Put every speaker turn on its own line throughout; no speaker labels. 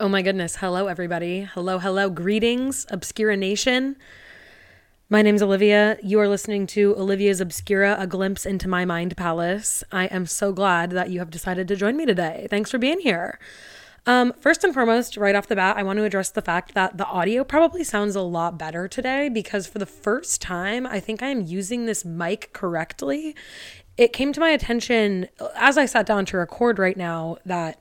Oh my goodness. Hello, everybody. Hello, hello. Greetings, Obscura Nation. My name's Olivia. You are listening to Olivia's Obscura, a glimpse into my mind palace. I am so glad that you have decided to join me today. Thanks for being here. Um, first and foremost, right off the bat, I want to address the fact that the audio probably sounds a lot better today because for the first time, I think I am using this mic correctly. It came to my attention as I sat down to record right now that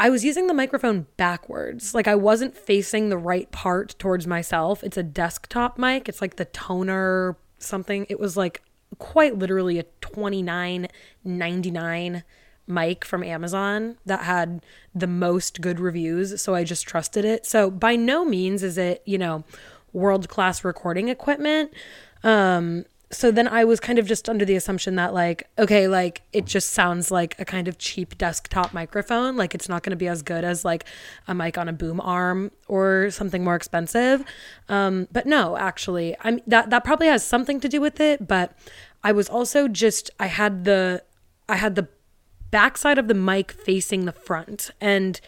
I was using the microphone backwards. Like I wasn't facing the right part towards myself. It's a desktop mic. It's like the Tonor something. It was like quite literally a 29.99 mic from Amazon that had the most good reviews, so I just trusted it. So by no means is it, you know, world-class recording equipment. Um so then I was kind of just under the assumption that like okay like it just sounds like a kind of cheap desktop microphone. Like it's not going to be as good as like a mic on a boom arm or something more expensive. Um, but no actually I'm that that probably has something to do with it but I was also just I had the I had the backside of the mic facing the front. And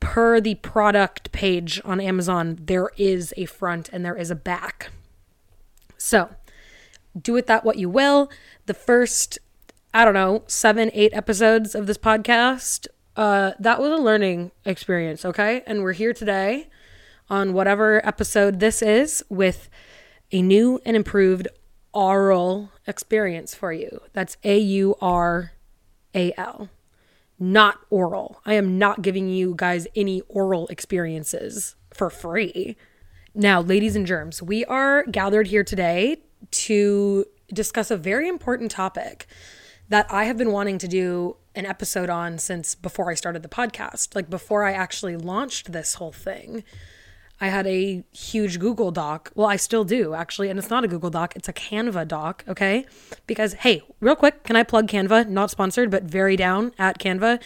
per the product page on Amazon there is a front and there is a back. So do with that what you will. The first, I don't know, seven, eight episodes of this podcast, uh, that was a learning experience, okay? And we're here today on whatever episode this is with a new and improved aural experience for you. That's A U R A L, not oral. I am not giving you guys any oral experiences for free. Now, ladies and germs, we are gathered here today to discuss a very important topic that I have been wanting to do an episode on since before I started the podcast. Like before I actually launched this whole thing, I had a huge Google Doc. Well, I still do actually, and it's not a Google Doc, it's a Canva doc, okay? Because hey, real quick, can I plug Canva? Not sponsored, but very down at Canva.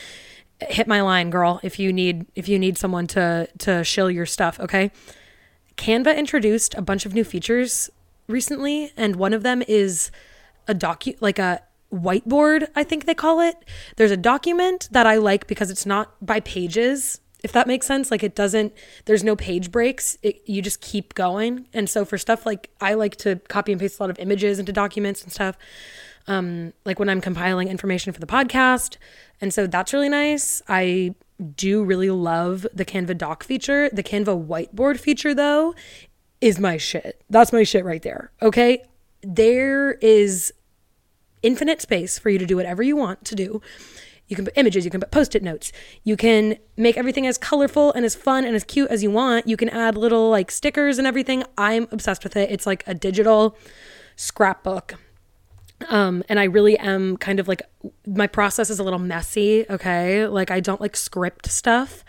Hit my line, girl, if you need if you need someone to to shill your stuff, okay? Canva introduced a bunch of new features recently, and one of them is a docu like a whiteboard, I think they call it. There's a document that I like because it's not by pages, if that makes sense. Like it doesn't, there's no page breaks. It, you just keep going. And so for stuff like I like to copy and paste a lot of images into documents and stuff. Um, like when I'm compiling information for the podcast. And so that's really nice. I do really love the Canva doc feature. The Canva whiteboard feature, though, is my shit. That's my shit right there. Okay. There is infinite space for you to do whatever you want to do. You can put images, you can put post it notes, you can make everything as colorful and as fun and as cute as you want. You can add little like stickers and everything. I'm obsessed with it. It's like a digital scrapbook. Um, and I really am kind of like my process is a little messy, okay? Like I don't like script stuff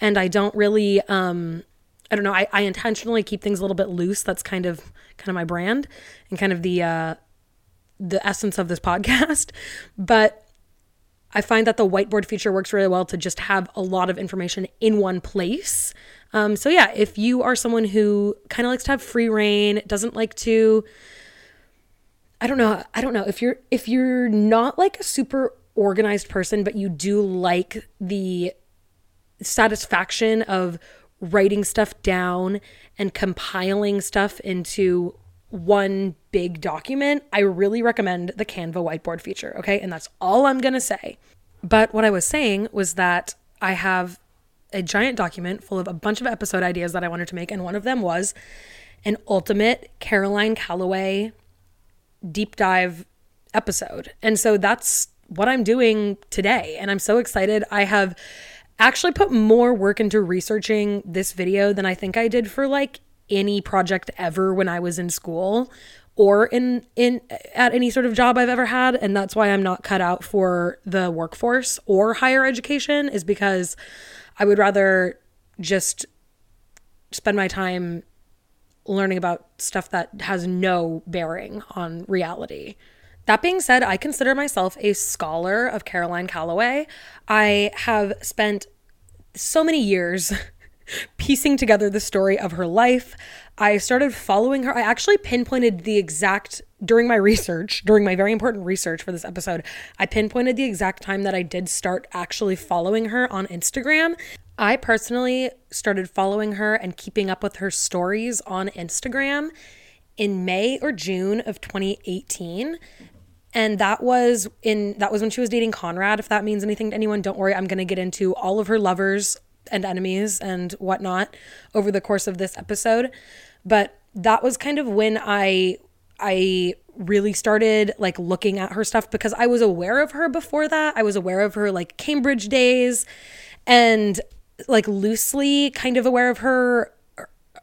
and I don't really um I don't know. I, I intentionally keep things a little bit loose. That's kind of kind of my brand and kind of the uh, the essence of this podcast. But I find that the whiteboard feature works really well to just have a lot of information in one place. Um, so yeah, if you are someone who kind of likes to have free reign, doesn't like to, I don't know, I don't know if you're if you're not like a super organized person, but you do like the satisfaction of writing stuff down and compiling stuff into one big document, I really recommend the Canva whiteboard feature. Okay. And that's all I'm going to say. But what I was saying was that I have a giant document full of a bunch of episode ideas that I wanted to make. And one of them was an ultimate Caroline Calloway deep dive episode. And so that's what I'm doing today. And I'm so excited. I have actually put more work into researching this video than I think I did for like any project ever when I was in school or in in at any sort of job I've ever had and that's why I'm not cut out for the workforce or higher education is because I would rather just spend my time learning about stuff that has no bearing on reality. That being said, I consider myself a scholar of Caroline Calloway. I have spent so many years piecing together the story of her life. I started following her. I actually pinpointed the exact, during my research, during my very important research for this episode, I pinpointed the exact time that I did start actually following her on Instagram. I personally started following her and keeping up with her stories on Instagram in May or June of 2018 and that was in that was when she was dating Conrad if that means anything to anyone. Don't worry I'm going to get into all of her lovers and enemies and whatnot over the course of this episode. But that was kind of when I I really started like looking at her stuff because I was aware of her before that. I was aware of her like Cambridge days and like loosely kind of aware of her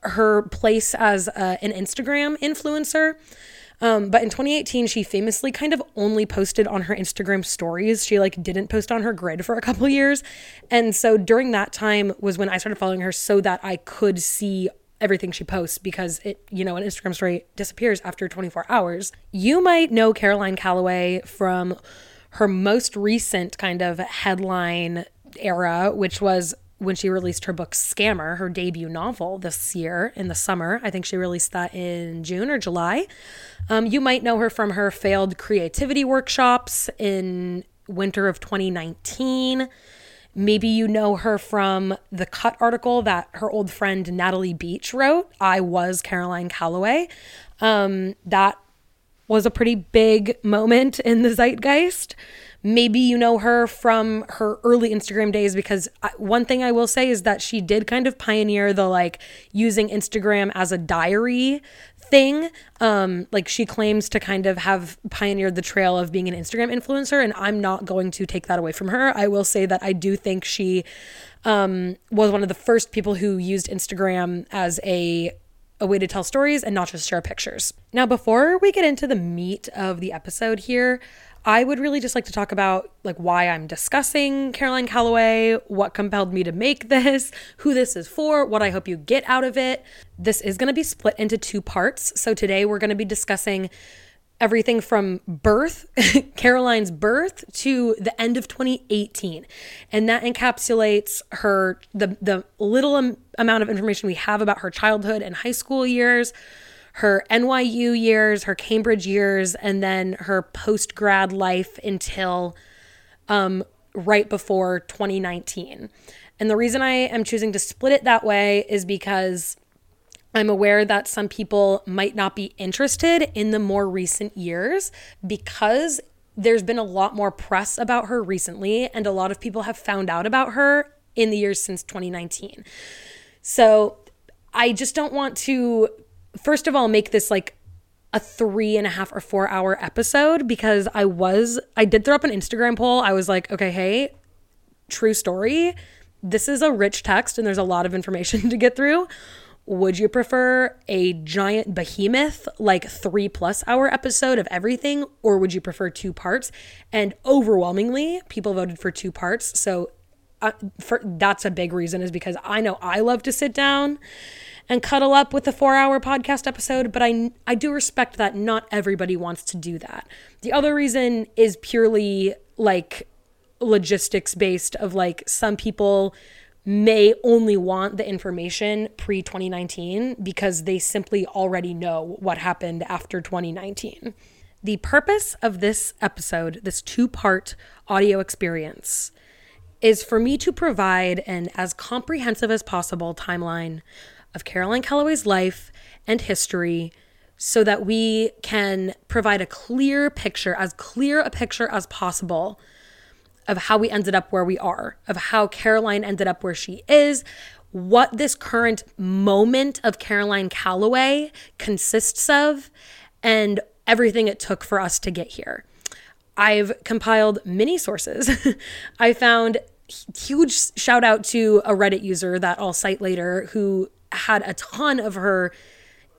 her place as uh, an Instagram influencer um, but in 2018, she famously kind of only posted on her Instagram stories. She like didn't post on her grid for a couple years. And so during that time was when I started following her so that I could see everything she posts because it, you know, an Instagram story disappears after 24 hours. You might know Caroline Calloway from her most recent kind of headline era, which was when she released her book Scammer, her debut novel this year in the summer. I think she released that in June or July. Um, you might know her from her failed creativity workshops in winter of 2019. Maybe you know her from the cut article that her old friend Natalie Beach wrote. I was Caroline Calloway. Um, that was a pretty big moment in the zeitgeist. Maybe you know her from her early Instagram days because one thing I will say is that she did kind of pioneer the like using Instagram as a diary thing. Um, like she claims to kind of have pioneered the trail of being an Instagram influencer, and I'm not going to take that away from her. I will say that I do think she um, was one of the first people who used Instagram as a a way to tell stories and not just share pictures. Now, before we get into the meat of the episode here, I would really just like to talk about like why I'm discussing Caroline Calloway, what compelled me to make this, who this is for, what I hope you get out of it. This is going to be split into two parts. So today we're going to be discussing everything from birth, Caroline's birth to the end of 2018. And that encapsulates her the the little am- amount of information we have about her childhood and high school years her NYU years, her Cambridge years, and then her post grad life until um, right before 2019. And the reason I am choosing to split it that way is because I'm aware that some people might not be interested in the more recent years because there's been a lot more press about her recently, and a lot of people have found out about her in the years since 2019. So I just don't want to first of all, make this like a three and a half or four hour episode because I was, I did throw up an Instagram poll. I was like, okay, hey, true story. This is a rich text and there's a lot of information to get through. Would you prefer a giant behemoth, like three plus hour episode of everything, or would you prefer two parts? And overwhelmingly, people voted for two parts. So uh, for, that's a big reason, is because I know I love to sit down and cuddle up with a four hour podcast episode, but I, I do respect that not everybody wants to do that. The other reason is purely like logistics based, of like some people may only want the information pre 2019 because they simply already know what happened after 2019. The purpose of this episode, this two part audio experience, is for me to provide an as comprehensive as possible timeline of Caroline Calloway's life and history so that we can provide a clear picture, as clear a picture as possible of how we ended up where we are, of how Caroline ended up where she is, what this current moment of Caroline Calloway consists of, and everything it took for us to get here. I've compiled many sources. I found huge shout out to a Reddit user that I'll cite later who had a ton of her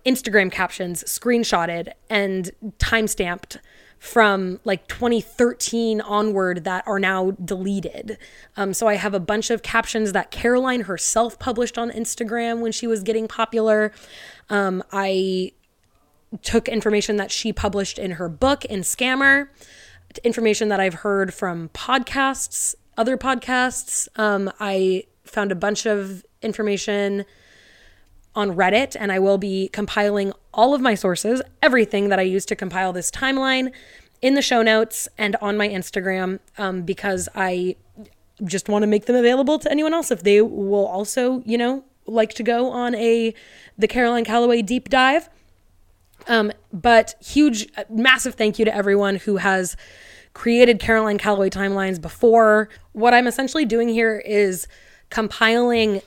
Instagram captions screenshotted and time stamped from like 2013 onward that are now deleted. Um, so I have a bunch of captions that Caroline herself published on Instagram when she was getting popular. Um, I took information that she published in her book in Scammer, information that I've heard from podcasts, other podcasts. Um, I found a bunch of information on Reddit, and I will be compiling all of my sources, everything that I used to compile this timeline in the show notes and on my Instagram um, because I just want to make them available to anyone else if they will also, you know, like to go on a the Caroline Calloway deep dive. Um, but huge, uh, massive thank you to everyone who has created Caroline Calloway timelines before. What I'm essentially doing here is compiling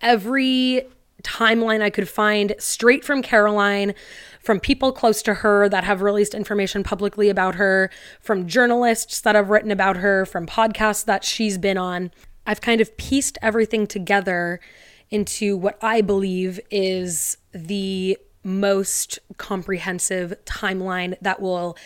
every timeline I could find straight from Caroline, from people close to her that have released information publicly about her, from journalists that have written about her, from podcasts that she's been on. I've kind of pieced everything together into what I believe is the most comprehensive timeline that will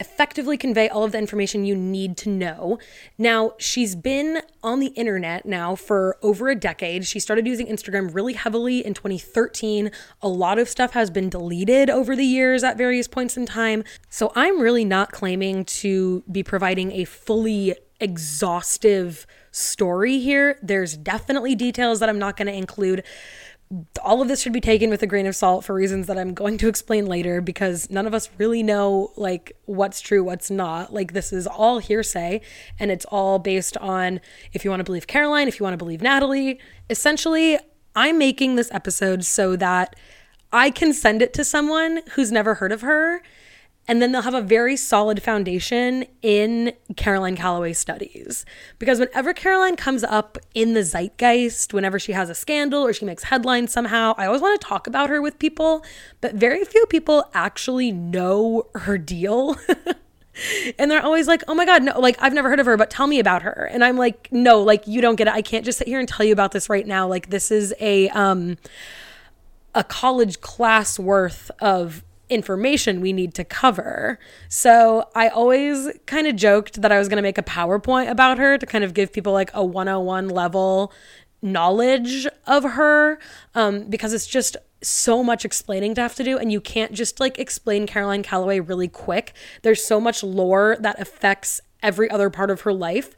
effectively convey all of the information you need to know. Now, she's been on the internet now for over a decade. She started using Instagram really heavily in 2013. A lot of stuff has been deleted over the years at various points in time. So I'm really not claiming to be providing a fully exhaustive story here. There's definitely details that I'm not going to include all of this should be taken with a grain of salt for reasons that I'm going to explain later because none of us really know like what's true, what's not. Like this is all hearsay and it's all based on if you want to believe Caroline, if you want to believe Natalie. Essentially, I'm making this episode so that I can send it to someone who's never heard of her and then they'll have a very solid foundation in Caroline Calloway studies. Because whenever Caroline comes up in the zeitgeist, whenever she has a scandal or she makes headlines somehow, I always want to talk about her with people, but very few people actually know her deal. and they're always like, oh my God, no, like I've never heard of her, but tell me about her. And I'm like, no, like you don't get it. I can't just sit here and tell you about this right now. Like this is a, um, a college class worth of information we need to cover. So I always kind of joked that I was going to make a PowerPoint about her to kind of give people like a 101 level knowledge of her um, because it's just so much explaining to have to do and you can't just like explain Caroline Calloway really quick. There's so much lore that affects every other part of her life.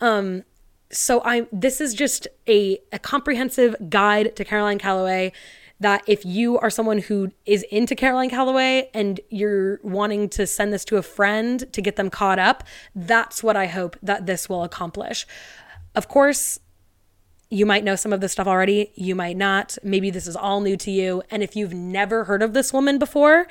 Um, so I this is just a, a comprehensive guide to Caroline Calloway that if you are someone who is into Caroline Calloway and you're wanting to send this to a friend to get them caught up, that's what I hope that this will accomplish. Of course, you might know some of this stuff already, you might not. Maybe this is all new to you. And if you've never heard of this woman before,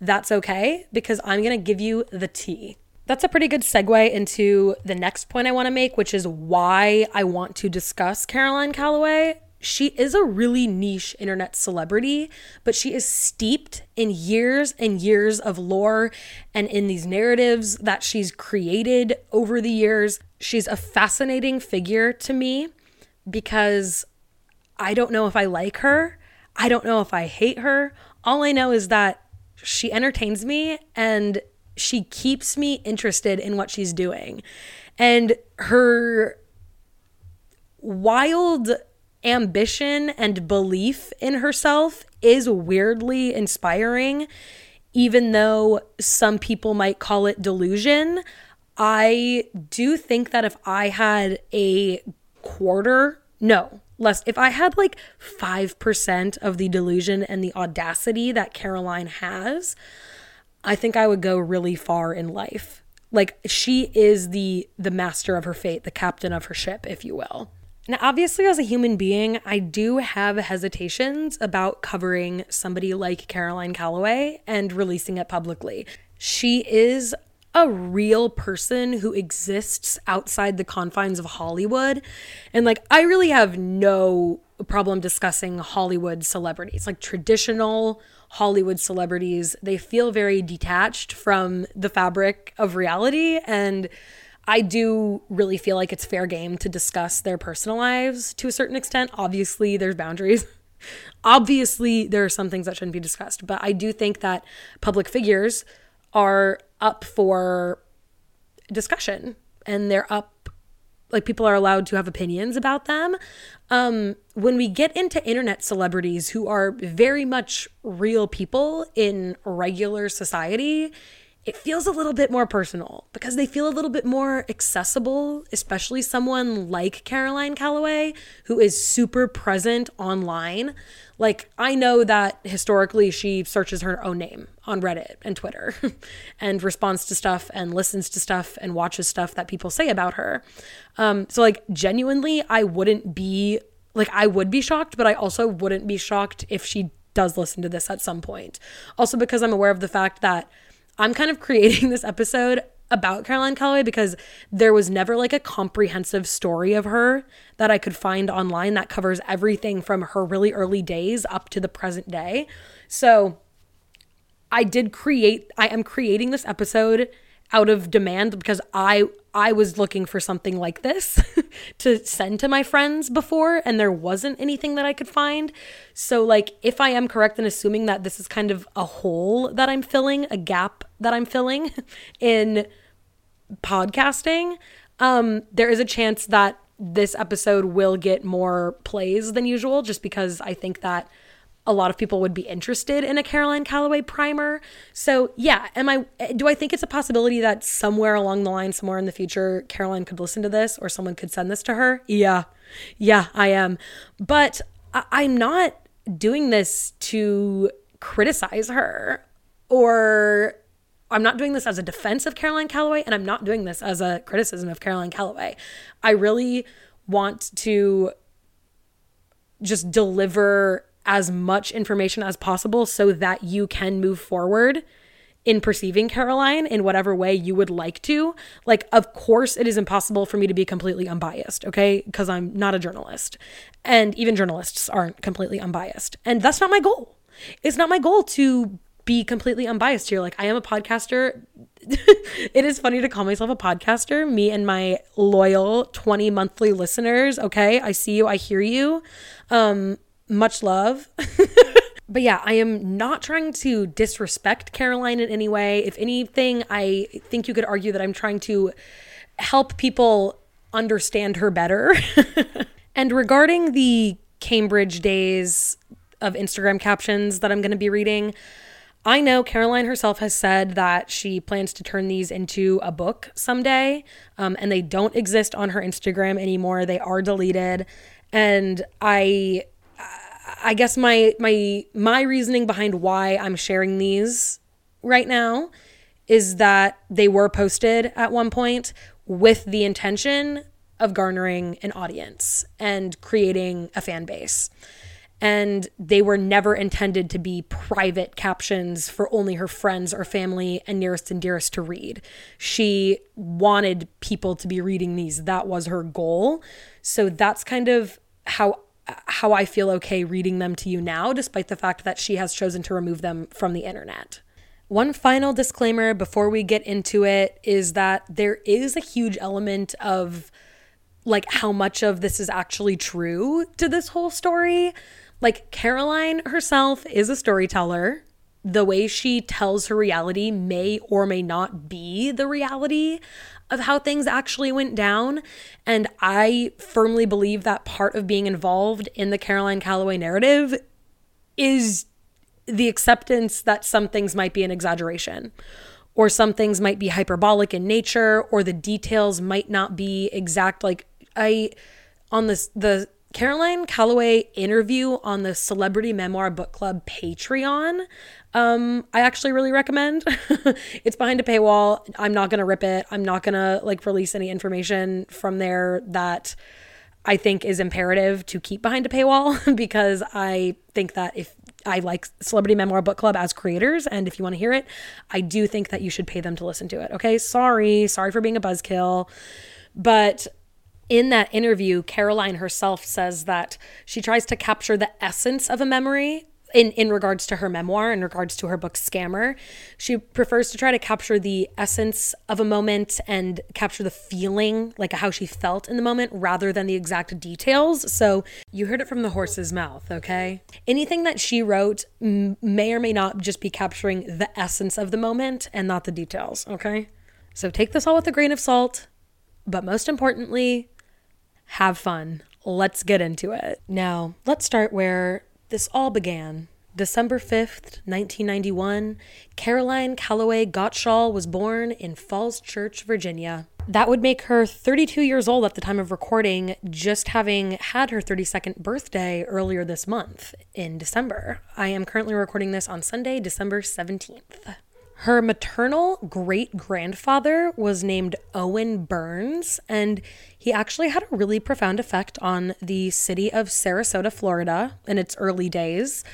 that's okay because I'm going to give you the tea. That's a pretty good segue into the next point I want to make, which is why I want to discuss Caroline Calloway she is a really niche internet celebrity, but she is steeped in years and years of lore and in these narratives that she's created over the years. She's a fascinating figure to me because I don't know if I like her. I don't know if I hate her. All I know is that she entertains me and she keeps me interested in what she's doing. And her wild ambition and belief in herself is weirdly inspiring, even though some people might call it delusion. I do think that if I had a quarter, no, less, if I had like 5% of the delusion and the audacity that Caroline has, I think I would go really far in life. Like she is the the master of her fate, the captain of her ship, if you will. Now, obviously, as a human being, I do have hesitations about covering somebody like Caroline Calloway and releasing it publicly. She is a real person who exists outside the confines of Hollywood. And like, I really have no problem discussing Hollywood celebrities, like traditional Hollywood celebrities. They feel very detached from the fabric of reality. And I do really feel like it's fair game to discuss their personal lives to a certain extent. Obviously, there's boundaries. Obviously, there are some things that shouldn't be discussed, but I do think that public figures are up for discussion and they're up like people are allowed to have opinions about them. Um, when we get into internet celebrities who are very much real people in regular society, it feels a little bit more personal because they feel a little bit more accessible, especially someone like Caroline Calloway, who is super present online. Like, I know that historically she searches her own name on Reddit and Twitter and responds to stuff and listens to stuff and watches stuff that people say about her. Um, so, like, genuinely, I wouldn't be like, I would be shocked, but I also wouldn't be shocked if she does listen to this at some point. Also, because I'm aware of the fact that I'm kind of creating this episode about Caroline Calloway because there was never like a comprehensive story of her that I could find online that covers everything from her really early days up to the present day. So I did create I am creating this episode out of demand because I I was looking for something like this to send to my friends before and there wasn't anything that I could find. So like if I am correct in assuming that this is kind of a hole that I'm filling, a gap that I'm filling in podcasting, um there is a chance that this episode will get more plays than usual just because I think that a lot of people would be interested in a Caroline Calloway primer. So, yeah, am I do I think it's a possibility that somewhere along the line somewhere in the future Caroline could listen to this or someone could send this to her? Yeah. Yeah, I am. But I- I'm not doing this to criticize her or I'm not doing this as a defense of Caroline Calloway and I'm not doing this as a criticism of Caroline Calloway. I really want to just deliver as much information as possible so that you can move forward in perceiving Caroline in whatever way you would like to. Like, of course, it is impossible for me to be completely unbiased, okay? Because I'm not a journalist. And even journalists aren't completely unbiased. And that's not my goal. It's not my goal to be completely unbiased here. Like, I am a podcaster. it is funny to call myself a podcaster, me and my loyal 20 monthly listeners, okay? I see you, I hear you. Um, much love. but yeah, I am not trying to disrespect Caroline in any way. If anything, I think you could argue that I'm trying to help people understand her better. and regarding the Cambridge days of Instagram captions that I'm going to be reading, I know Caroline herself has said that she plans to turn these into a book someday, um, and they don't exist on her Instagram anymore. They are deleted. And I I guess my my my reasoning behind why I'm sharing these right now is that they were posted at one point with the intention of garnering an audience and creating a fan base. And they were never intended to be private captions for only her friends or family and nearest and dearest to read. She wanted people to be reading these. That was her goal. So that's kind of how how I feel okay reading them to you now, despite the fact that she has chosen to remove them from the internet. One final disclaimer before we get into it is that there is a huge element of like how much of this is actually true to this whole story. Like Caroline herself is a storyteller. The way she tells her reality may or may not be the reality of how things actually went down. And I firmly believe that part of being involved in the Caroline Calloway narrative is the acceptance that some things might be an exaggeration or some things might be hyperbolic in nature or the details might not be exact like i on this the caroline calloway interview on the celebrity memoir book club patreon um, I actually really recommend. it's behind a paywall. I'm not gonna rip it. I'm not gonna like release any information from there that I think is imperative to keep behind a paywall because I think that if I like Celebrity Memoir Book Club as creators, and if you want to hear it, I do think that you should pay them to listen to it. Okay, sorry, sorry for being a buzzkill, but in that interview, Caroline herself says that she tries to capture the essence of a memory in in regards to her memoir in regards to her book scammer. She prefers to try to capture the essence of a moment and capture the feeling like how she felt in the moment rather than the exact details. So you heard it from the horse's mouth okay? Anything that she wrote may or may not just be capturing the essence of the moment and not the details okay? So take this all with a grain of salt but most importantly have fun let's get into it now let's start where this all began December 5th, 1991, Caroline Calloway Gotschall was born in Falls Church, Virginia. That would make her 32 years old at the time of recording, just having had her 32nd birthday earlier this month in December. I am currently recording this on Sunday, December 17th. Her maternal great grandfather was named Owen Burns, and he actually had a really profound effect on the city of Sarasota, Florida, in its early days.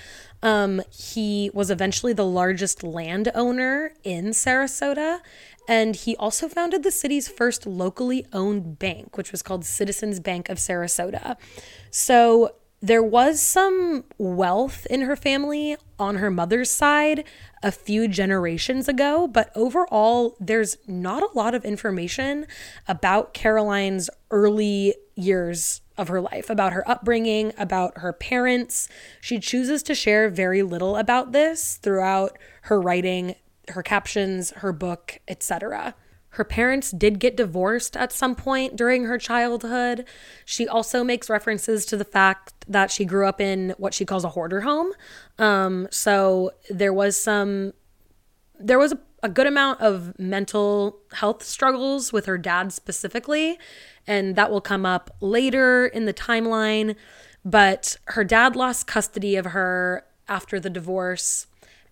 Um, he was eventually the largest landowner in Sarasota, and he also founded the city's first locally owned bank, which was called Citizens Bank of Sarasota. So there was some wealth in her family on her mother's side a few generations ago, but overall, there's not a lot of information about Caroline's early years of her life, about her upbringing, about her parents. She chooses to share very little about this throughout her writing, her captions, her book, etc. Her parents did get divorced at some point during her childhood. She also makes references to the fact that she grew up in what she calls a hoarder home. Um, so there was some, there was a, a good amount of mental health struggles with her dad specifically, and that will come up later in the timeline. But her dad lost custody of her after the divorce,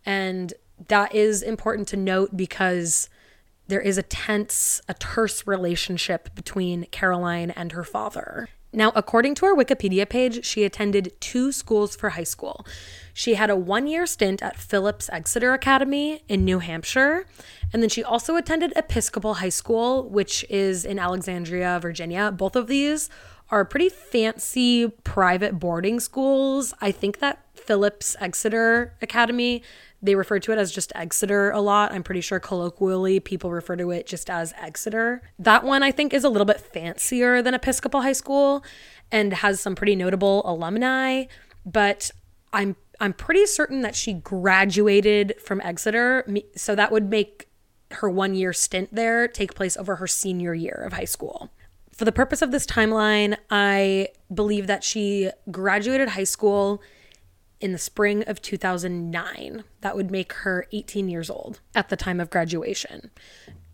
and that is important to note because there is a tense, a terse relationship between Caroline and her father. Now, according to her Wikipedia page, she attended two schools for high school. She had a one year stint at Phillips Exeter Academy in New Hampshire, and then she also attended Episcopal High School, which is in Alexandria, Virginia. Both of these are pretty fancy private boarding schools. I think that Phillips Exeter Academy they refer to it as just Exeter a lot. I'm pretty sure colloquially people refer to it just as Exeter. That one I think is a little bit fancier than Episcopal High School and has some pretty notable alumni, but I'm I'm pretty certain that she graduated from Exeter, so that would make her one year stint there take place over her senior year of high school. For the purpose of this timeline, I believe that she graduated high school in the spring of 2009. That would make her 18 years old at the time of graduation.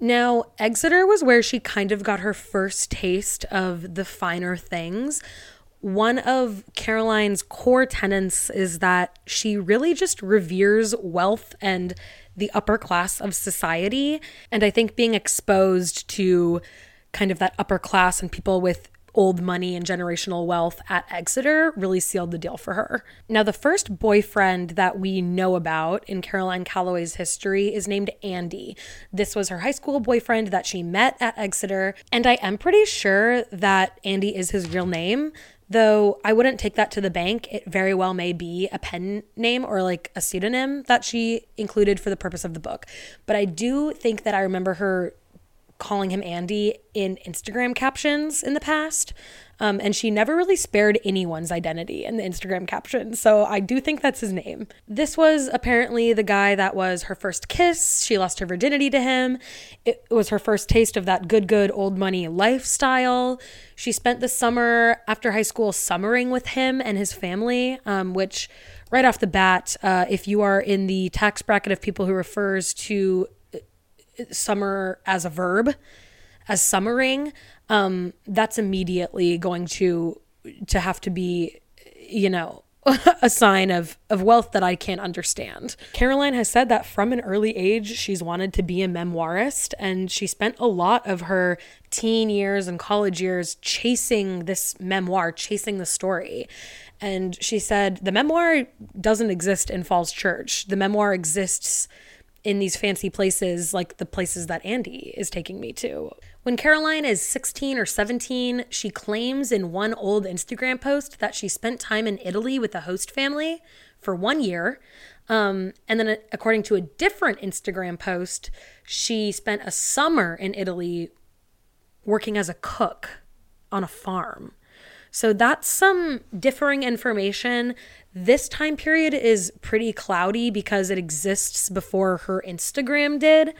Now, Exeter was where she kind of got her first taste of the finer things. One of Caroline's core tenets is that she really just reveres wealth and the upper class of society. And I think being exposed to kind of that upper class and people with old money and generational wealth at Exeter really sealed the deal for her. Now, the first boyfriend that we know about in Caroline Calloway's history is named Andy. This was her high school boyfriend that she met at Exeter, and I am pretty sure that Andy is his real name. Though I wouldn't take that to the bank, it very well may be a pen name or like a pseudonym that she included for the purpose of the book. But I do think that I remember her calling him Andy in Instagram captions in the past. Um, and she never really spared anyone's identity in the Instagram caption. So I do think that's his name. This was apparently the guy that was her first kiss. She lost her virginity to him. It was her first taste of that good, good old money lifestyle. She spent the summer after high school summering with him and his family, um, which right off the bat, uh, if you are in the tax bracket of people who refers to summer as a verb, as summering, um, that's immediately going to to have to be, you know, a sign of of wealth that I can't understand. Caroline has said that from an early age she's wanted to be a memoirist and she spent a lot of her teen years and college years chasing this memoir, chasing the story. And she said the memoir doesn't exist in Falls Church. The memoir exists in these fancy places like the places that Andy is taking me to. When Caroline is 16 or 17, she claims in one old Instagram post that she spent time in Italy with a host family for one year. Um, and then, according to a different Instagram post, she spent a summer in Italy working as a cook on a farm. So that's some differing information this time period is pretty cloudy because it exists before her Instagram did.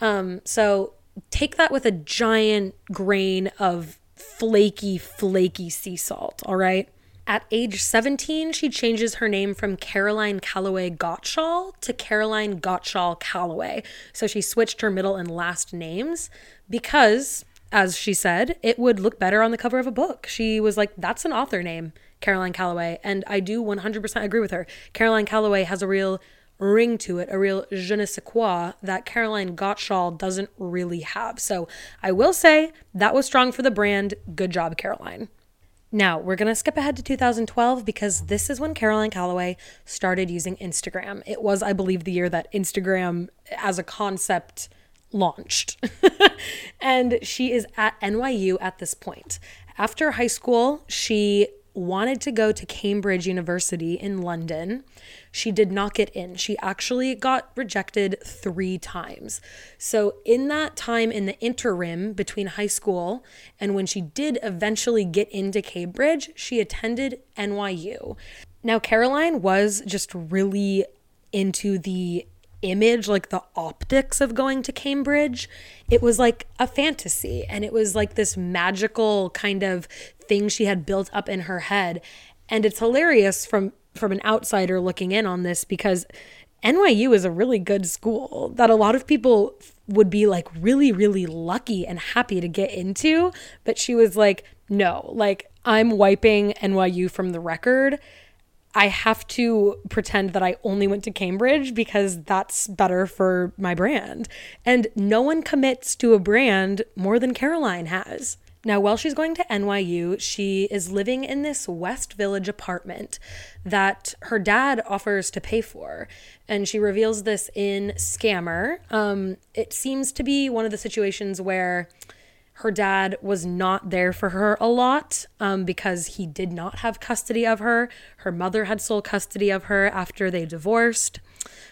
Um, so take that with a giant grain of flaky, flaky sea salt, all right? At age 17, she changes her name from Caroline Calloway Gotschall to Caroline Gotschall Calloway. So she switched her middle and last names because, as she said, it would look better on the cover of a book. She was like, that's an author name, Caroline Calloway. And I do 100% agree with her. Caroline Calloway has a real ring to it, a real je ne sais quoi that Caroline Gotschall doesn't really have. So I will say that was strong for the brand. Good job, Caroline. Now, we're going to skip ahead to 2012 because this is when Caroline Calloway started using Instagram. It was, I believe, the year that Instagram as a concept launched. and she is at NYU at this point. After high school, she wanted to go to Cambridge University in London. She did not get in. She actually got rejected three times. So, in that time, in the interim between high school and when she did eventually get into Cambridge, she attended NYU. Now, Caroline was just really into the image, like the optics of going to Cambridge, it was like a fantasy and it was like this magical kind of thing she had built up in her head. And it's hilarious from from an outsider looking in on this because NYU is a really good school that a lot of people would be like really really lucky and happy to get into, but she was like, "No, like I'm wiping NYU from the record." I have to pretend that I only went to Cambridge because that's better for my brand. And no one commits to a brand more than Caroline has. Now, while she's going to NYU, she is living in this West Village apartment that her dad offers to pay for. And she reveals this in Scammer. Um, it seems to be one of the situations where her dad was not there for her a lot um, because he did not have custody of her. Her mother had sole custody of her after they divorced.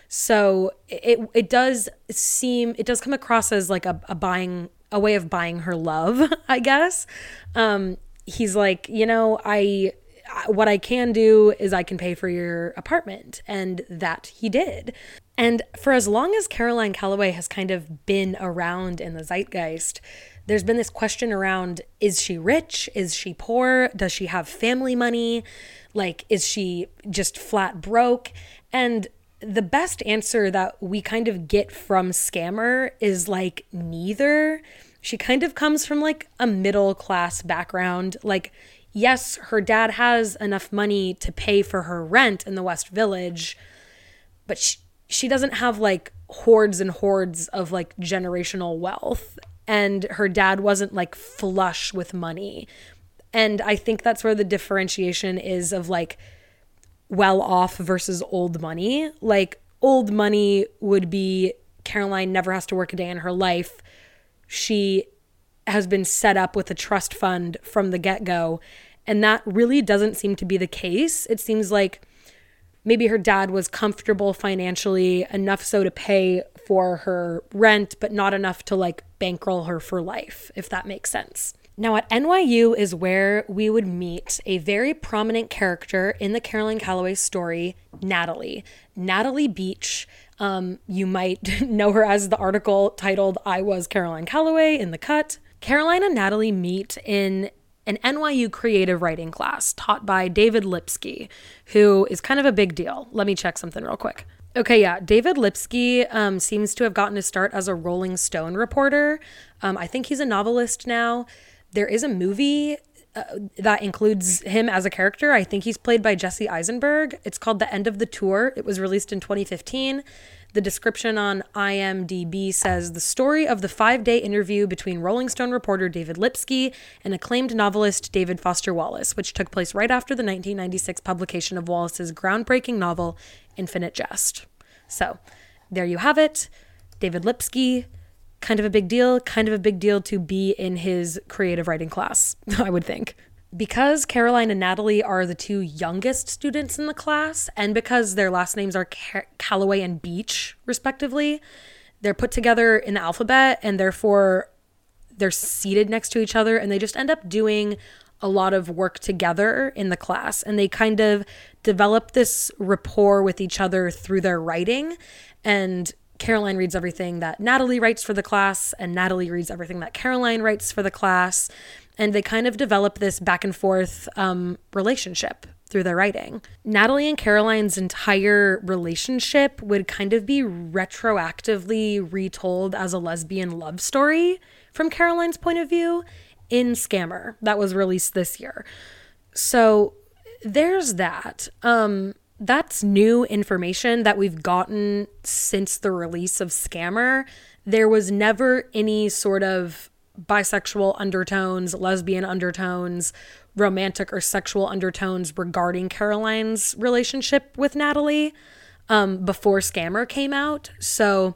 So it it does seem it does come across as like a, a buying a way of buying her love, I guess. Um, he's like, you know, I what I can do is I can pay for your apartment. And that he did. And for as long as Caroline Calloway has kind of been around in the zeitgeist, there's been this question around is she rich? Is she poor? Does she have family money? Like, is she just flat broke? And the best answer that we kind of get from Scammer is like neither. She kind of comes from like a middle class background. Like, yes, her dad has enough money to pay for her rent in the West Village, but she, she doesn't have like hordes and hordes of like generational wealth and her dad wasn't like flush with money. And I think that's where the differentiation is of like well off versus old money. Like old money would be Caroline never has to work a day in her life. She has been set up with a trust fund from the get go. And that really doesn't seem to be the case. It seems like maybe her dad was comfortable financially enough so to pay for her rent, but not enough to like bankroll her for life, if that makes sense. Now, at NYU is where we would meet a very prominent character in the Caroline Calloway story, Natalie. Natalie Beach. Um, you might know her as the article titled I Was Caroline Calloway in the cut. Caroline and Natalie meet in an NYU creative writing class taught by David Lipsky, who is kind of a big deal. Let me check something real quick. Okay, yeah. David Lipsky um, seems to have gotten a start as a Rolling Stone reporter. Um, I think he's a novelist now. There is a movie uh, that includes him as a character. I think he's played by Jesse Eisenberg. It's called The End of the Tour. It was released in 2015. The description on IMDb says the story of the five day interview between Rolling Stone reporter David Lipsky and acclaimed novelist David Foster Wallace, which took place right after the 1996 publication of Wallace's groundbreaking novel, Infinite Jest. So there you have it. David Lipsky, kind of a big deal, kind of a big deal to be in his creative writing class, I would think because Caroline and Natalie are the two youngest students in the class, and because their last names are Calloway and Beach, respectively, they're put together in the alphabet and therefore they're seated next to each other and they just end up doing a lot of work together in the class and they kind of develop this rapport with each other through their writing and Caroline reads everything that Natalie writes for the class and Natalie reads everything that Caroline writes for the class and they kind of develop this back and forth um, relationship through their writing. Natalie and Caroline's entire relationship would kind of be retroactively retold as a lesbian love story from Caroline's point of view in Scammer that was released this year. So there's that. Um, that's new information that we've gotten since the release of Scammer. There was never any sort of bisexual undertones, lesbian undertones, romantic or sexual undertones regarding Caroline's relationship with Natalie um, before Scammer came out. So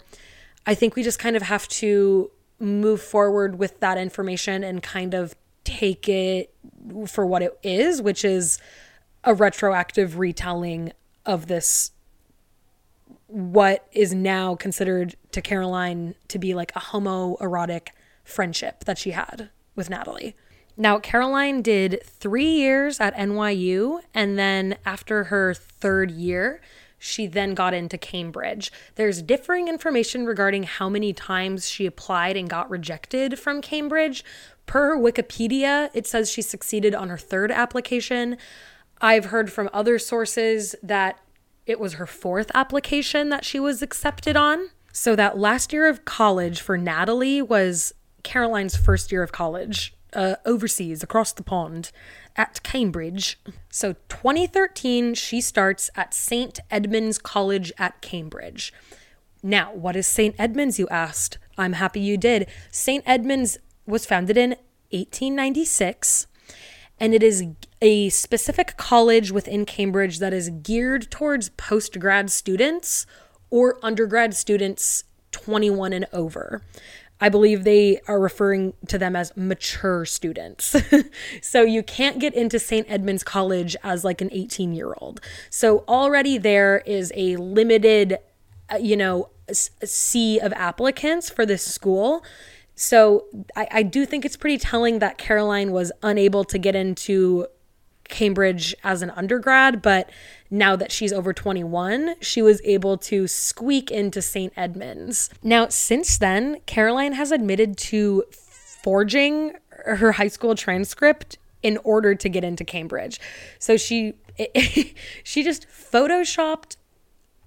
I think we just kind of have to move forward with that information and kind of take it for what it is, which is a retroactive retelling of this what is now considered to Caroline to be like a homoerotic friendship that she had with Natalie. Now, Caroline did three years at NYU, and then after her third year, she then got into Cambridge. There's differing information regarding how many times she applied and got rejected from Cambridge. Per Wikipedia, it says she succeeded on her third application. I've heard from other sources that it was her fourth application that she was accepted on. So that last year of college for Natalie was Caroline's first year of college uh, overseas across the pond at Cambridge. So 2013, she starts at St. Edmund's College at Cambridge. Now, what is St. Edmund's, you asked? I'm happy you did. St. Edmund's was founded in 1896 and it is a specific college within Cambridge that is geared towards post grad students or undergrad students 21 and over. I believe they are referring to them as mature students. so you can't get into St. Edmund's College as like an 18 year old. So already there is a limited, uh, you know, sea of applicants for this school. So I, I do think it's pretty telling that Caroline was unable to get into Cambridge as an undergrad, but now that she's over 21, she was able to squeak into St. Edmund's. Now, since then, Caroline has admitted to forging her high school transcript in order to get into Cambridge. So she she just photoshopped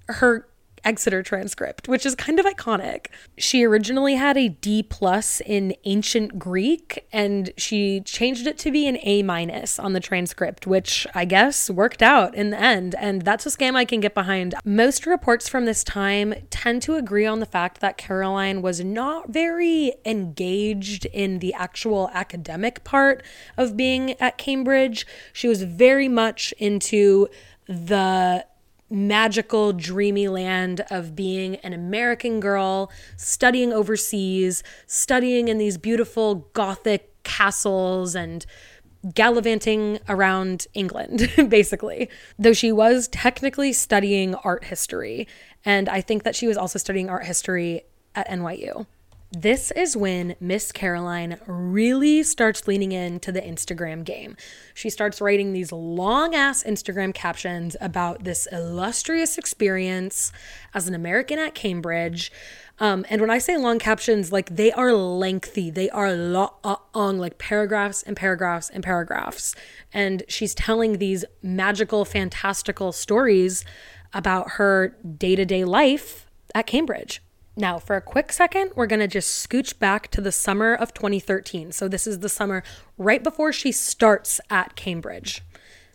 her Exeter transcript, which is kind of iconic. She originally had a D plus in ancient Greek and she changed it to be an A minus on the transcript, which I guess worked out in the end. And that's a scam I can get behind. Most reports from this time tend to agree on the fact that Caroline was not very engaged in the actual academic part of being at Cambridge. She was very much into the magical, dreamy land of being an American girl, studying overseas, studying in these beautiful Gothic castles and gallivanting around England, basically. Though she was technically studying art history. And I think that she was also studying art history at NYU. This is when Miss Caroline really starts leaning into the Instagram game. She starts writing these long ass Instagram captions about this illustrious experience as an American at Cambridge. Um, and when I say long captions, like they are lengthy, they are long, like paragraphs and paragraphs and paragraphs. And she's telling these magical, fantastical stories about her day to day life at Cambridge. Now, for a quick second, we're going to just scooch back to the summer of 2013. So, this is the summer right before she starts at Cambridge.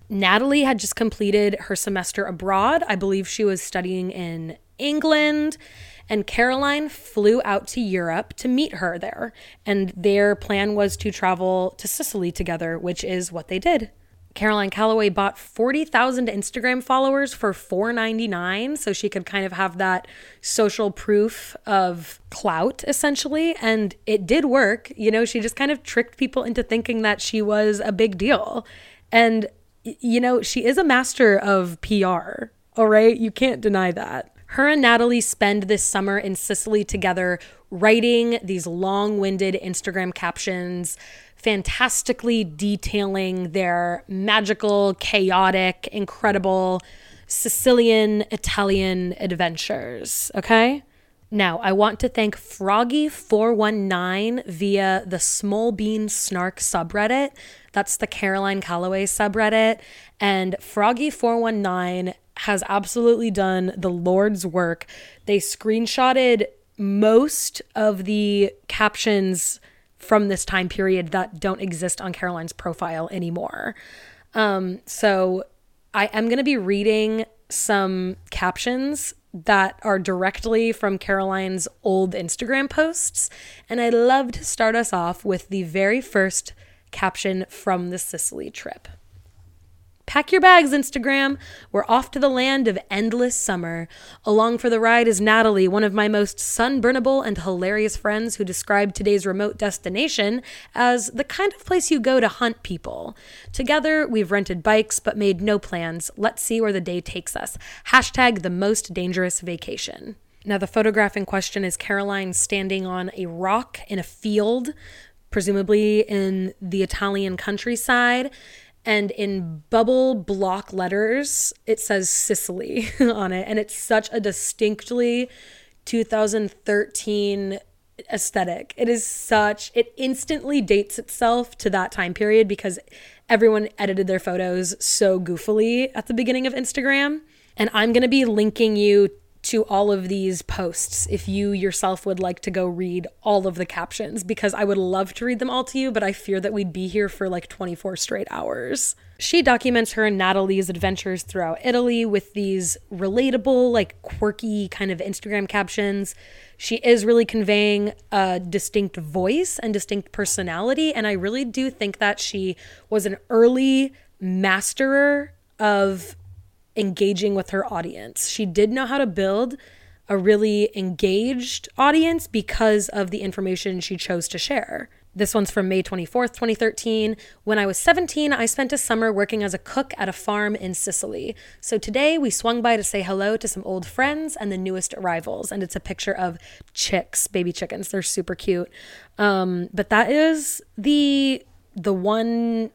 Natalie had just completed her semester abroad. I believe she was studying in England. And Caroline flew out to Europe to meet her there. And their plan was to travel to Sicily together, which is what they did. Caroline Calloway bought 40,000 Instagram followers for $4.99 so she could kind of have that social proof of clout essentially and it did work. You know, she just kind of tricked people into thinking that she was a big deal. And you know, she is a master of PR. All right? You can't deny that. Her and Natalie spend this summer in Sicily together writing these long-winded Instagram captions fantastically detailing their magical, chaotic, incredible Sicilian Italian adventures. Okay? Now, I want to thank froggie419 via the Smol Bean Snark subreddit. That's the Caroline Calloway subreddit. And froggie419 has absolutely done the Lord's work. They screenshotted most of the captions from this time period that don't exist on Caroline's profile anymore. Um, so I am going to be reading some captions that are directly from Caroline's old Instagram posts. And I'd love to start us off with the very first caption from the Sicily trip. Pack your bags, Instagram. We're off to the land of endless summer. Along for the ride is Natalie, one of my most sunburnable and hilarious friends who described today's remote destination as the kind of place you go to hunt people. Together, we've rented bikes but made no plans. Let's see where the day takes us. Hashtag the most dangerous vacation. Now, the photograph in question is Caroline standing on a rock in a field, presumably in the Italian countryside and in bubble block letters it says Sicily on it and it's such a distinctly 2013 aesthetic. It is such it instantly dates itself to that time period because everyone edited their photos so goofily at the beginning of Instagram. And I'm going to be linking you to all of these posts if you yourself would like to go read all of the captions because I would love to read them all to you, but I fear that we'd be here for like 24 straight hours. She documents her and Natalie's adventures throughout Italy with these relatable, like quirky kind of Instagram captions. She is really conveying a distinct voice and distinct personality. And I really do think that she was an early masterer of engaging with her audience. She did know how to build a really engaged audience because of the information she chose to share. This one's from May 24th, 2013. When I was 17, I spent a summer working as a cook at a farm in Sicily. So today we swung by to say hello to some old friends and the newest arrivals. And it's a picture of chicks, baby chickens. They're super cute. Um, but that is the the one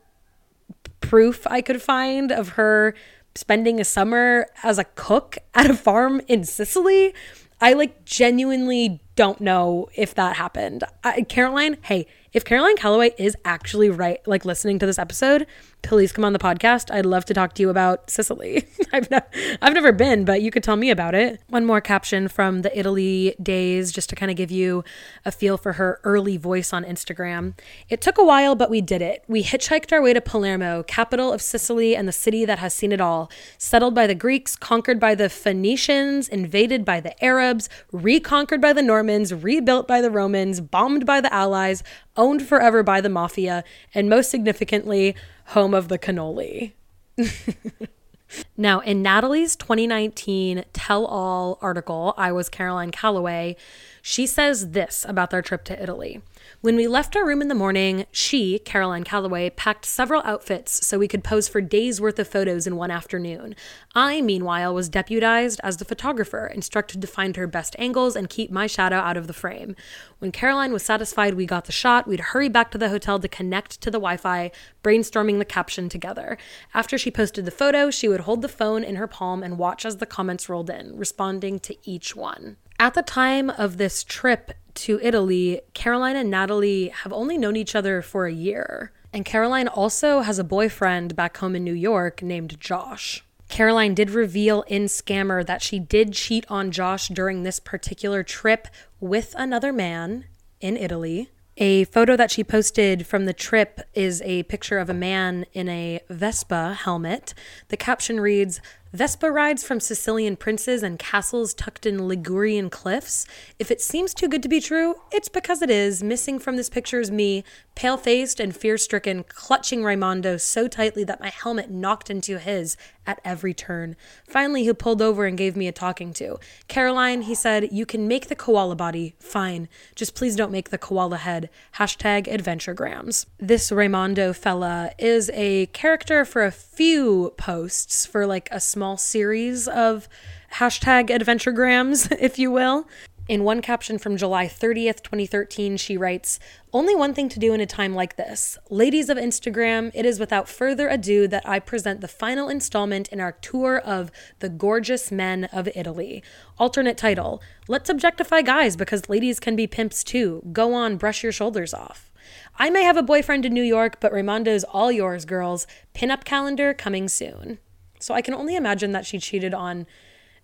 proof I could find of her spending a summer as a cook at a farm in Sicily. I like genuinely don't know if that happened. I, Caroline, hey, if Caroline Calloway is actually right, like listening to this episode, please come on the podcast. I'd love to talk to you about Sicily. I've, ne- I've never been, but you could tell me about it. One more caption from the Italy days, just to kind of give you a feel for her early voice on Instagram. It took a while, but we did it. We hitchhiked our way to Palermo, capital of Sicily and the city that has seen it all. Settled by the Greeks, conquered by the Phoenicians, invaded by the Arabs, reconquered by the Normans, rebuilt by the Romans, bombed by the Allies, owned forever by the mafia, and most significantly, home of the cannoli. now, in Natalie's 2019 Tell All article, I Was Caroline Calloway, she says this about their trip to Italy. When we left our room in the morning, she, Caroline Calloway, packed several outfits so we could pose for days worth of photos in one afternoon. I, meanwhile, was deputized as the photographer, instructed to find her best angles and keep my shadow out of the frame. When Caroline was satisfied we got the shot, we'd hurry back to the hotel to connect to the Wi Fi, brainstorming the caption together. After she posted the photo, she would hold the phone in her palm and watch as the comments rolled in, responding to each one. At the time of this trip to Italy, Caroline and Natalie have only known each other for a year. And Caroline also has a boyfriend back home in New York named Josh. Caroline did reveal in Scammer that she did cheat on Josh during this particular trip with another man in Italy. A photo that she posted from the trip is a picture of a man in a Vespa helmet. The caption reads, Vespa rides from Sicilian princes and castles tucked in Ligurian cliffs. If it seems too good to be true, it's because it is. Missing from this picture is me, pale faced and fear stricken, clutching Raimondo so tightly that my helmet knocked into his at every turn. Finally, he pulled over and gave me a talking to. Caroline, he said, you can make the koala body. Fine. Just please don't make the koala head. Hashtag adventuregrams. This Raimondo fella is a character for a few posts for like a small series of hashtag adventuregrams, if you will. In one caption from July 30th, 2013, she writes, Only one thing to do in a time like this. Ladies of Instagram, it is without further ado that I present the final installment in our tour of The Gorgeous Men of Italy. Alternate title Let's Objectify Guys because ladies can be pimps too. Go on, brush your shoulders off. I may have a boyfriend in New York, but Raimondo's all yours, girls. Pinup calendar coming soon. So I can only imagine that she cheated on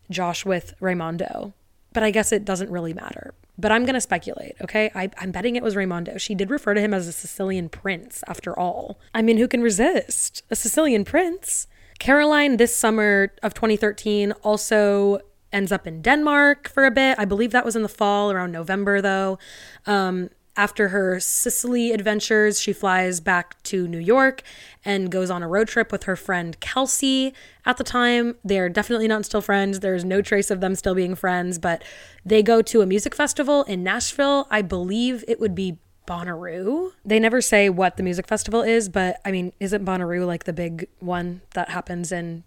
Josh with Raimondo but I guess it doesn't really matter. But I'm going to speculate, okay? I, am betting it was Raimondo. She did refer to him as a Sicilian prince, after all. I mean, who can resist? A Sicilian prince? Caroline, this summer of 2013, also ends up in Denmark for a bit. I believe that was in the fall, around November, though. Um, after her Sicily adventures, she flies back to New York and goes on a road trip with her friend Kelsey. At the time, they're definitely not still friends. There's no trace of them still being friends, but they go to a music festival in Nashville. I believe it would be Bonnaroo. They never say what the music festival is, but I mean, isn't Bonnaroo like the big one that happens in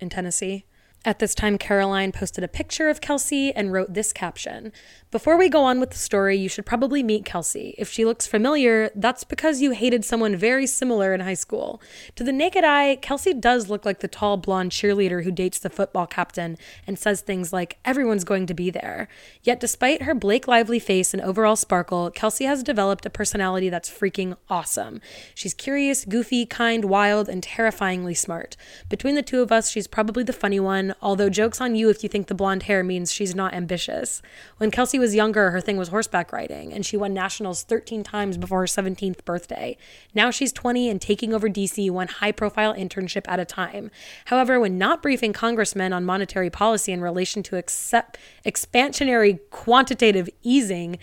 in Tennessee? At this time, Caroline posted a picture of Kelsey and wrote this caption Before we go on with the story, you should probably meet Kelsey. If she looks familiar, that's because you hated someone very similar in high school. To the naked eye, Kelsey does look like the tall blonde cheerleader who dates the football captain and says things like, everyone's going to be there. Yet, despite her Blake Lively face and overall sparkle, Kelsey has developed a personality that's freaking awesome. She's curious, goofy, kind, wild, and terrifyingly smart. Between the two of us, she's probably the funny one although joke's on you if you think the blonde hair means she's not ambitious. When Kelsey was younger, her thing was horseback riding, and she won nationals 13 times before her 17th birthday. Now she's 20 and taking over DC one high profile internship at a time. However, when not briefing congressmen on monetary policy in relation to accept expansionary quantitative easing,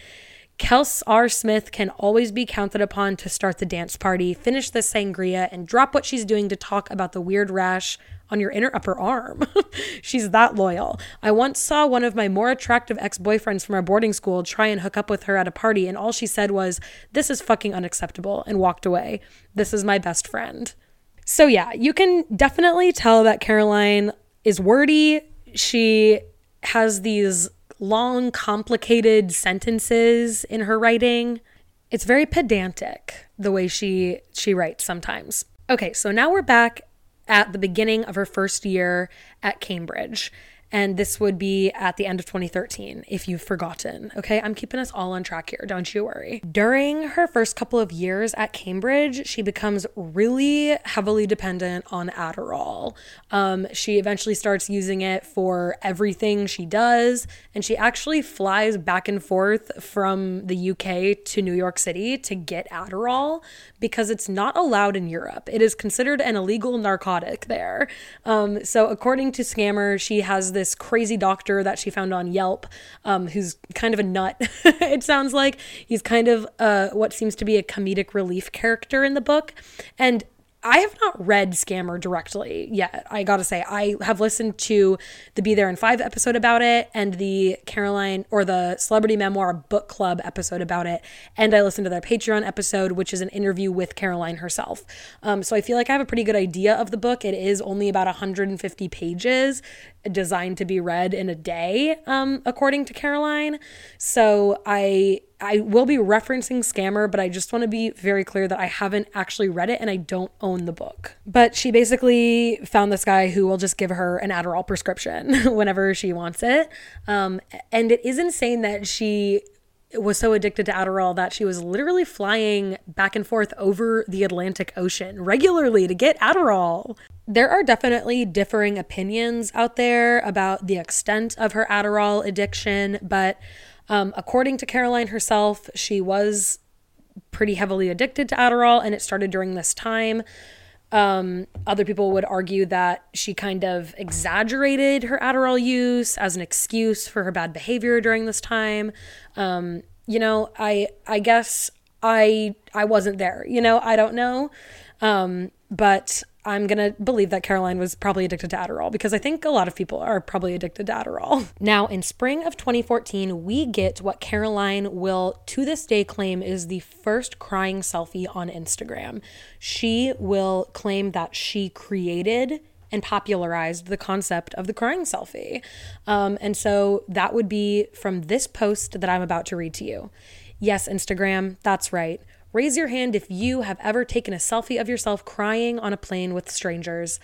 Kels R. Smith can always be counted upon to start the dance party, finish the sangria, and drop what she's doing to talk about the weird rash on your inner upper arm. She's that loyal. I once saw one of my more attractive ex boyfriends from our boarding school try and hook up with her at a party, and all she said was, This is fucking unacceptable, and walked away. This is my best friend. So, yeah, you can definitely tell that Caroline is wordy. She has these long, complicated sentences in her writing. It's very pedantic the way she she writes sometimes. Okay, so now we're back at the beginning of her first year at Cambridge. And this would be at the end of 2013, if you've forgotten. Okay, I'm keeping us all on track here, don't you worry. During her first couple of years at Cambridge, she becomes really heavily dependent on Adderall. Um, she eventually starts using it for everything she does, and she actually flies back and forth from the UK to New York City to get Adderall because it's not allowed in Europe. It is considered an illegal narcotic there. Um, so, according to Scammer, she has this this crazy doctor that she found on Yelp, um, who's kind of a nut. it sounds like he's kind of uh, what seems to be a comedic relief character in the book, and I have not read Scammer directly yet. I gotta say, I have listened to the Be There in Five episode about it and the Caroline or the Celebrity Memoir Book Club episode about it. And I listened to their Patreon episode, which is an interview with Caroline herself. Um, so I feel like I have a pretty good idea of the book. It is only about 150 pages, designed to be read in a day, um, according to Caroline. So I I will be referencing Scammer, but I just want to be very clear that I haven't actually read it and I don't own the book. But she basically found this guy who will just give her an Adderall prescription whenever she wants it. Um, and it is insane that she was so addicted to Adderall that she was literally flying back and forth over the Atlantic Ocean regularly to get Adderall. There are definitely differing opinions out there about the extent of her Adderall addiction, but um, according to Caroline herself, she was pretty heavily addicted to Adderall, and it started during this time. Um, other people would argue that she kind of exaggerated her Adderall use as an excuse for her bad behavior during this time. Um, you know, I I guess I I wasn't there. You know, I don't know. Um, but I'm going to believe that Caroline was probably addicted to Adderall because I think a lot of people are probably addicted to Adderall. Now, in spring of 2014, we get what Caroline will to this day claim is the first crying selfie on Instagram. She will claim that she created and popularized the concept of the crying selfie. Um, and so that would be from this post that I'm about to read to you. Yes, Instagram, that's right. Raise your hand if you have ever taken a selfie of yourself crying on a plane with strangers.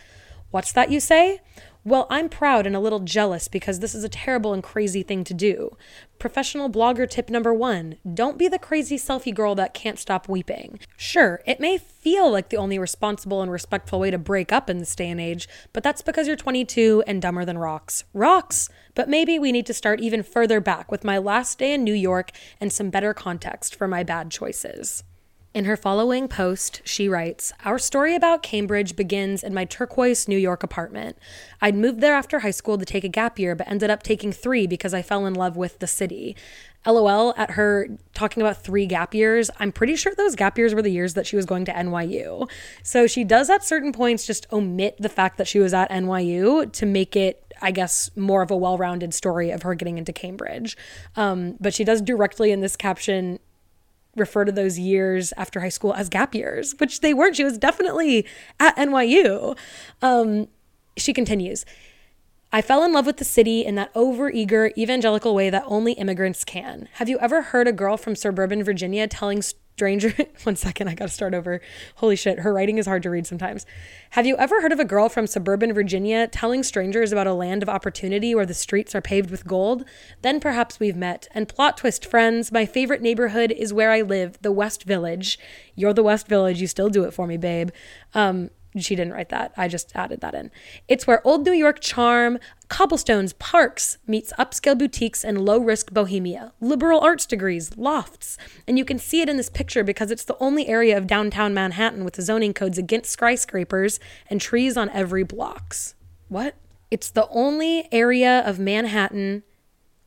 What's that you say? Well, I'm proud and a little jealous because this is a terrible and crazy thing to do. Professional blogger tip number one don't be the crazy selfie girl that can't stop weeping. Sure, it may feel like the only responsible and respectful way to break up in this day and age, but that's because you're 22 and dumber than rocks. Rocks! But maybe we need to start even further back with my last day in New York and some better context for my bad choices. In her following post, she writes Our story about Cambridge begins in my turquoise New York apartment. I'd moved there after high school to take a gap year, but ended up taking three because I fell in love with the city. LOL at her talking about three gap years. I'm pretty sure those gap years were the years that she was going to NYU. So she does at certain points just omit the fact that she was at NYU to make it I guess, more of a well rounded story of her getting into Cambridge. Um, but she does directly in this caption refer to those years after high school as gap years, which they weren't. She was definitely at NYU. Um, she continues. I fell in love with the city in that overeager evangelical way that only immigrants can. Have you ever heard a girl from suburban Virginia telling stranger one second i gotta start over. Holy shit her writing is hard to read sometimes. Have you ever heard of a girl from suburban virginia telling strangers about a land of opportunity where the streets are paved with gold? Then perhaps we've met and plot twist friends my favorite neighborhood is where i live the west village. You're the west village you still do it for me babe. Um, she didn't write that. I just added that in. It's where old New York charm, cobblestones, parks meets upscale boutiques and low risk bohemia, liberal arts degrees, lofts. And you can see it in this picture because it's the only area of downtown Manhattan with zoning codes against skyscrapers and trees on every blocks. What? It's the only area of Manhattan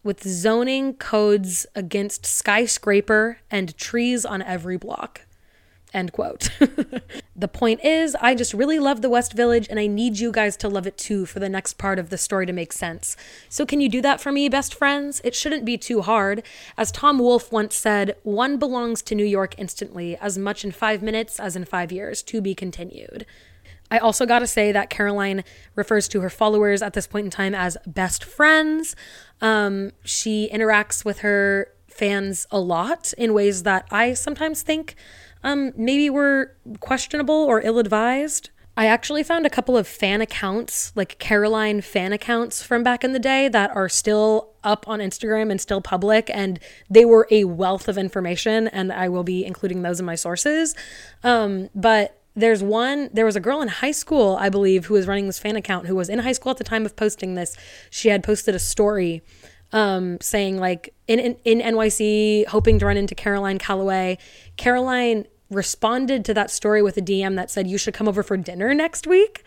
with zoning codes against skyscraper and trees on every block. End quote. the point is, I just really love the West Village and I need you guys to love it too for the next part of the story to make sense. So, can you do that for me, best friends? It shouldn't be too hard. As Tom Wolfe once said, one belongs to New York instantly, as much in five minutes as in five years. To be continued. I also got to say that Caroline refers to her followers at this point in time as best friends. Um, she interacts with her fans a lot in ways that I sometimes think um, maybe were questionable or ill advised. I actually found a couple of fan accounts, like Caroline fan accounts from back in the day, that are still up on Instagram and still public. And they were a wealth of information, and I will be including those in my sources. Um, but there's one, there was a girl in high school, I believe, who was running this fan account who was in high school at the time of posting this. She had posted a story um, saying, like, in, in, in NYC, hoping to run into Caroline Calloway. Caroline responded to that story with a DM that said, You should come over for dinner next week.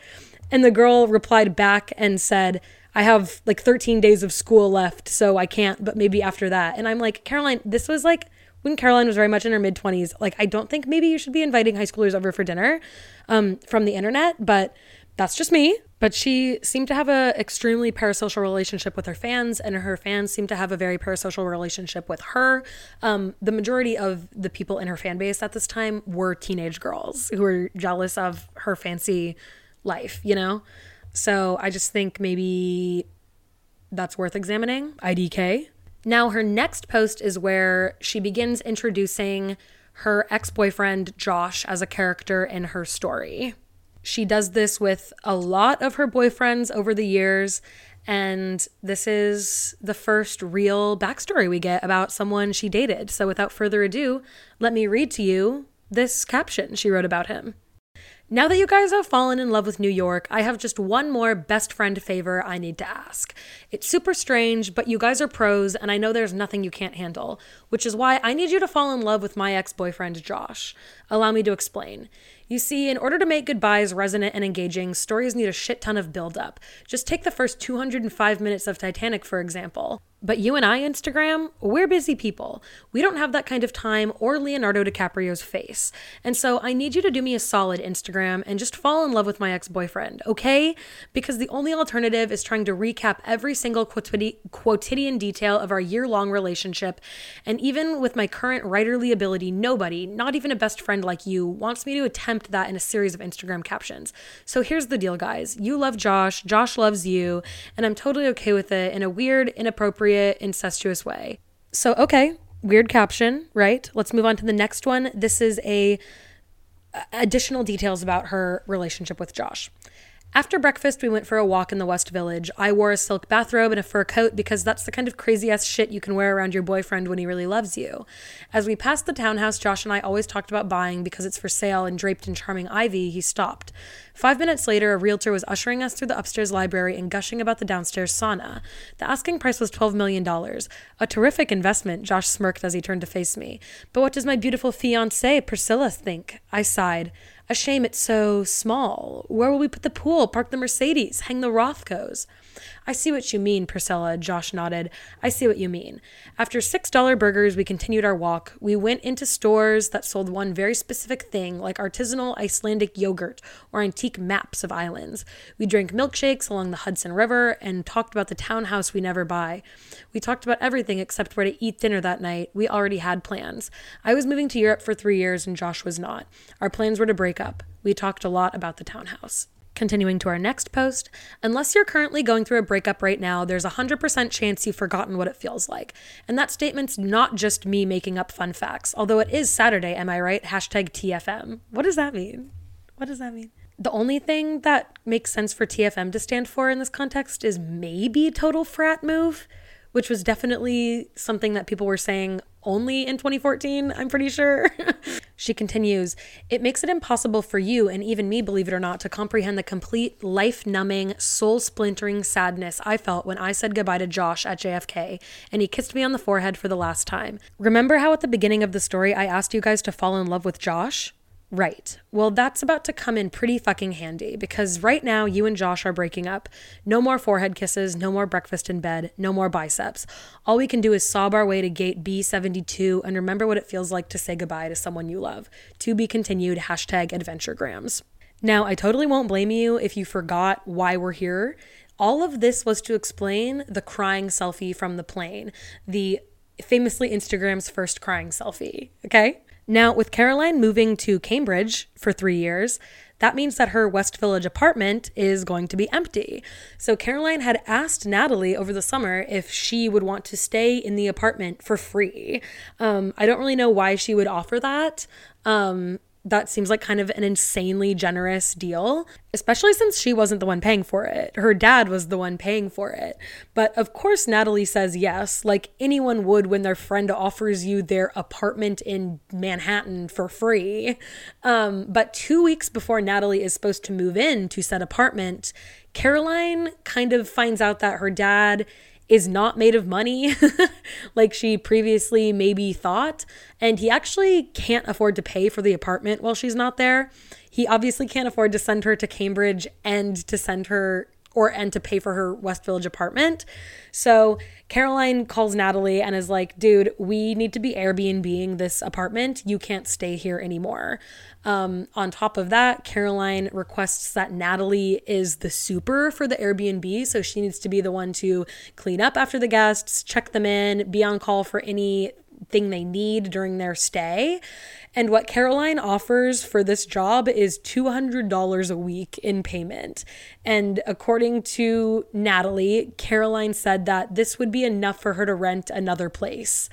And the girl replied back and said, I have like 13 days of school left, so I can't, but maybe after that. And I'm like, Caroline, this was like when Caroline was very much in her mid 20s. Like, I don't think maybe you should be inviting high schoolers over for dinner um, from the internet, but that's just me. But she seemed to have a extremely parasocial relationship with her fans, and her fans seemed to have a very parasocial relationship with her. Um, the majority of the people in her fan base at this time were teenage girls who were jealous of her fancy life, you know? So I just think maybe that's worth examining. IDK. Now, her next post is where she begins introducing her ex boyfriend, Josh, as a character in her story. She does this with a lot of her boyfriends over the years. And this is the first real backstory we get about someone she dated. So without further ado, let me read to you this caption she wrote about him. Now that you guys have fallen in love with New York, I have just one more best friend favor I need to ask. It's super strange, but you guys are pros, and I know there's nothing you can't handle, which is why I need you to fall in love with my ex boyfriend, Josh. Allow me to explain. You see, in order to make goodbyes resonant and engaging, stories need a shit ton of build up. Just take the first 205 minutes of Titanic, for example. But you and I, Instagram, we're busy people. We don't have that kind of time or Leonardo DiCaprio's face. And so I need you to do me a solid, Instagram, and just fall in love with my ex boyfriend, okay? Because the only alternative is trying to recap every single quotidian detail of our year long relationship. And even with my current writerly ability, nobody, not even a best friend like you, wants me to attempt that in a series of Instagram captions. So here's the deal, guys. You love Josh, Josh loves you, and I'm totally okay with it in a weird, inappropriate, inappropriate, incestuous way. So, okay, weird caption, right? Let's move on to the next one. This is a additional details about her relationship with Josh. After breakfast, we went for a walk in the West Village. I wore a silk bathrobe and a fur coat because that's the kind of crazy ass shit you can wear around your boyfriend when he really loves you. As we passed the townhouse Josh and I always talked about buying because it's for sale and draped in charming ivy, he stopped. Five minutes later, a realtor was ushering us through the upstairs library and gushing about the downstairs sauna. The asking price was $12 million. A terrific investment, Josh smirked as he turned to face me. But what does my beautiful fiancée, Priscilla, think? I sighed. A shame it's so small. Where will we put the pool, park the Mercedes, hang the Rothkos? I see what you mean, Priscilla, Josh nodded. I see what you mean. After $6 burgers, we continued our walk. We went into stores that sold one very specific thing, like artisanal Icelandic yogurt or antique maps of islands. We drank milkshakes along the Hudson River and talked about the townhouse we never buy. We talked about everything except where to eat dinner that night. We already had plans. I was moving to Europe for three years and Josh was not. Our plans were to break up. We talked a lot about the townhouse. Continuing to our next post, unless you're currently going through a breakup right now, there's a 100% chance you've forgotten what it feels like. And that statement's not just me making up fun facts, although it is Saturday, am I right? Hashtag TFM. What does that mean? What does that mean? The only thing that makes sense for TFM to stand for in this context is maybe total frat move which was definitely something that people were saying only in 2014, I'm pretty sure. she continues, It makes it impossible for you and even me, believe it or not, to comprehend the complete life numbing, soul splintering sadness I felt when I said goodbye to Josh at JFK and he kissed me on the forehead for the last time. Remember how at the beginning of the story I asked you guys to fall in love with Josh? Right. Well, that's about to come in pretty fucking handy because right now you and Josh are breaking up. No more forehead kisses, no more breakfast in bed, no more biceps. All we can do is sob our way to gate B72 and remember what it feels like to say goodbye to someone you love. To be continued, hashtag adventuregrams. Now, I totally won't blame you if you forgot why we're here. All of this was to explain the crying selfie from the plane, the famously Instagram's first crying selfie, okay? Now, with Caroline moving to Cambridge for three years, that means that her West Village apartment is going to be empty. So Caroline had asked Natalie over the summer if she would want to stay in the apartment for free. Um, I don't really know why she would offer that. Um, that seems like kind of an insanely generous deal, especially since she wasn't the one paying for it. Her dad was the one paying for it. But of course, Natalie says yes, like anyone would when their friend offers you their apartment in Manhattan for free. Um, but two weeks before Natalie is supposed to move in to said apartment, Caroline kind of finds out that her dad is not made of money like she previously maybe thought. And he actually can't afford to pay for the apartment while she's not there. He obviously can't afford to send her to Cambridge and to send her or and to pay for her West Village apartment. So Caroline calls Natalie and is like, dude, we need to be Airbnb-ing this apartment. You can't stay here anymore. Um, on top of that, Caroline requests that Natalie is the super for the Airbnb. So she needs to be the one to clean up after the guests, check them in, be on call for anything they need during their stay. And what Caroline offers for this job is $200 a week in payment. And according to Natalie, Caroline said that this would be enough for her to rent another place,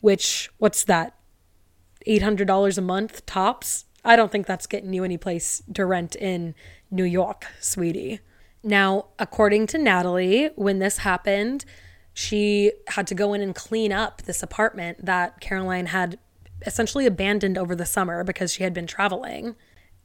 which, what's that? $800 a month tops? I don't think that's getting you any place to rent in New York, sweetie. Now, according to Natalie, when this happened, she had to go in and clean up this apartment that Caroline had essentially abandoned over the summer because she had been traveling.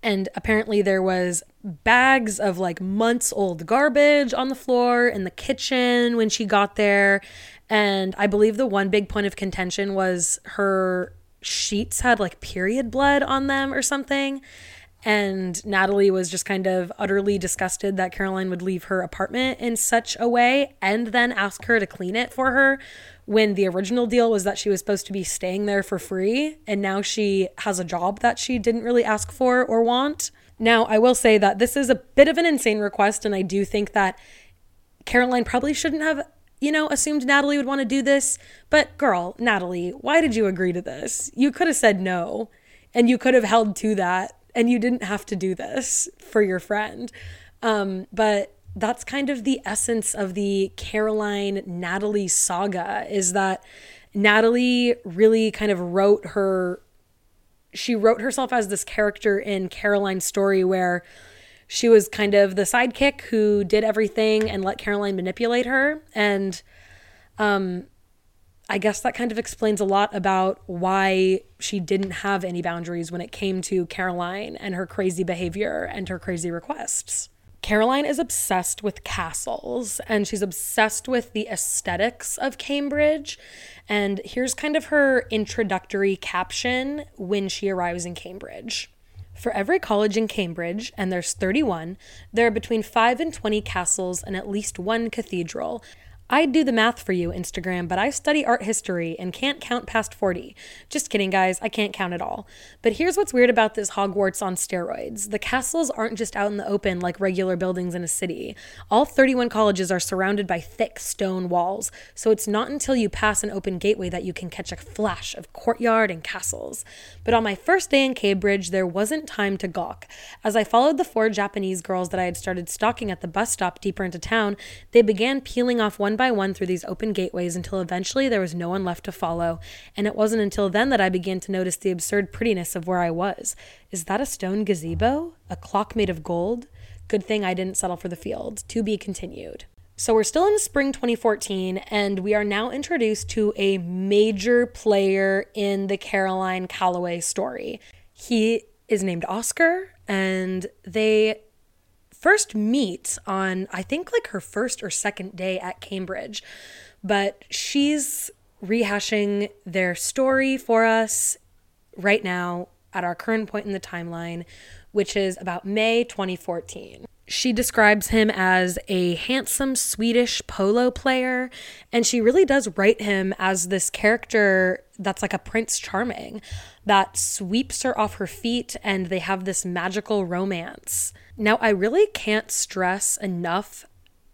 And apparently, there was bags of like months old garbage on the floor in the kitchen when she got there. And I believe the one big point of contention was her sheets had like period blood on them or something. And Natalie was just kind of utterly disgusted that Caroline would leave her apartment in such a way and then ask her to clean it for her when the original deal was that she was supposed to be staying there for free. And now she has a job that she didn't really ask for or want. Now, I will say that this is a bit of an insane request. And I do think that Caroline probably shouldn't have you know, assumed Natalie would want to do this. But girl, Natalie, why did you agree to this? You could have said no and you could have held to that and you didn't have to do this for your friend. Um, but that's kind of the essence of the Caroline Natalie saga is that Natalie really kind of wrote her she wrote herself as this character in Caroline's story where she was kind of the sidekick who did everything and let Caroline manipulate her. And um, I guess that kind of explains a lot about why she didn't have any boundaries when it came to Caroline and her crazy behavior and her crazy requests. Caroline is obsessed with castles and she's obsessed with the aesthetics of Cambridge. And here's kind of her introductory caption when she arrives in Cambridge. For every college in Cambridge, and there's 31, there are between 5 and 20 castles and at least one cathedral. I'd do the math for you, Instagram, but I study art history and can't count past 40. Just kidding, guys, I can't count at all. But here's what's weird about this Hogwarts on steroids the castles aren't just out in the open like regular buildings in a city. All 31 colleges are surrounded by thick stone walls, so it's not until you pass an open gateway that you can catch a flash of courtyard and castles. But on my first day in Cambridge, there wasn't time to gawk. As I followed the four Japanese girls that I had started stalking at the bus stop deeper into town, they began peeling off one by one through these open gateways until eventually there was no one left to follow. And it wasn't until then that I began to notice the absurd prettiness of where I was. Is that a stone gazebo? A clock made of gold? Good thing I didn't settle for the field. To be continued. So we're still in spring 2014, and we are now introduced to a major player in the Caroline Calloway story. He is named Oscar, and they first meet on, I think, like her first or second day at Cambridge. But she's rehashing their story for us right now at our current point in the timeline, which is about May 2014. She describes him as a handsome Swedish polo player, and she really does write him as this character that's like a Prince Charming that sweeps her off her feet, and they have this magical romance. Now, I really can't stress enough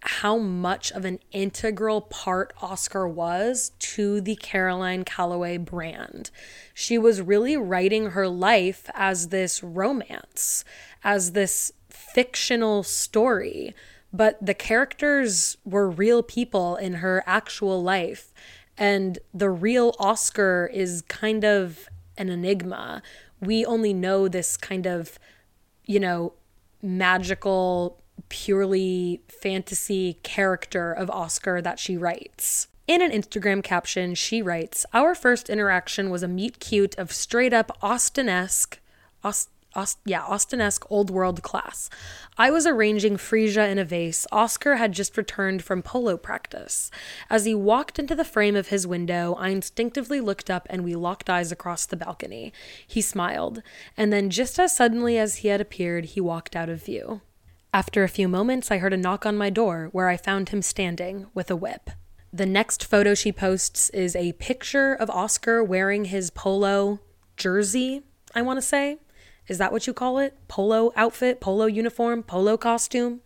how much of an integral part Oscar was to the Caroline Calloway brand. She was really writing her life as this romance, as this fictional story, but the characters were real people in her actual life. And the real Oscar is kind of an enigma. We only know this kind of, you know, magical, purely fantasy character of Oscar that she writes. In an Instagram caption, she writes, Our first interaction was a meet cute of straight up Austen-esque, Aust- Aust- yeah, Austen-esque old world class. I was arranging freesia in a vase. Oscar had just returned from polo practice. As he walked into the frame of his window, I instinctively looked up and we locked eyes across the balcony. He smiled, and then just as suddenly as he had appeared, he walked out of view. After a few moments, I heard a knock on my door where I found him standing with a whip. The next photo she posts is a picture of Oscar wearing his polo jersey, I want to say. Is that what you call it? Polo outfit, polo uniform, polo costume?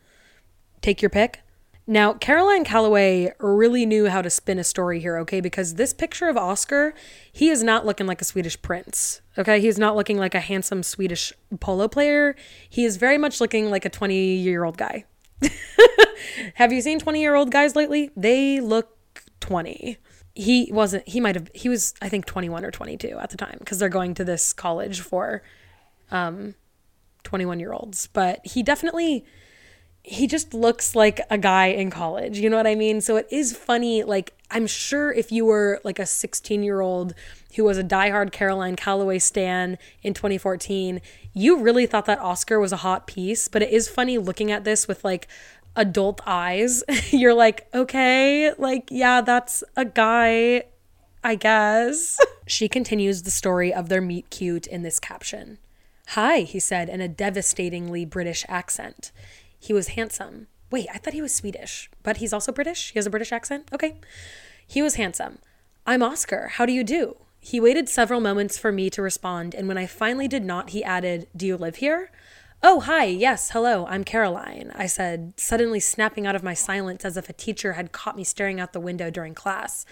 Take your pick. Now, Caroline Calloway really knew how to spin a story here, okay? Because this picture of Oscar, he is not looking like a Swedish prince, okay? He's not looking like a handsome Swedish polo player. He is very much looking like a 20 year old guy. have you seen 20 year old guys lately? They look 20. He wasn't, he might have, he was, I think, 21 or 22 at the time because they're going to this college for um, 21 year olds, but he definitely he just looks like a guy in college. You know what I mean? So it is funny. Like, I'm sure if you were like a 16 year old who was a diehard Caroline Calloway stan in 2014, you really thought that Oscar was a hot piece. But it is funny looking at this with like adult eyes. You're like, okay, like, yeah, that's a guy, I guess. she continues the story of their meet cute in this caption. Hi, he said in a devastatingly British accent. He was handsome. Wait, I thought he was Swedish, but he's also British? He has a British accent? Okay. He was handsome. I'm Oscar. How do you do? He waited several moments for me to respond, and when I finally did not, he added, Do you live here? Oh, hi. Yes, hello. I'm Caroline, I said, suddenly snapping out of my silence as if a teacher had caught me staring out the window during class.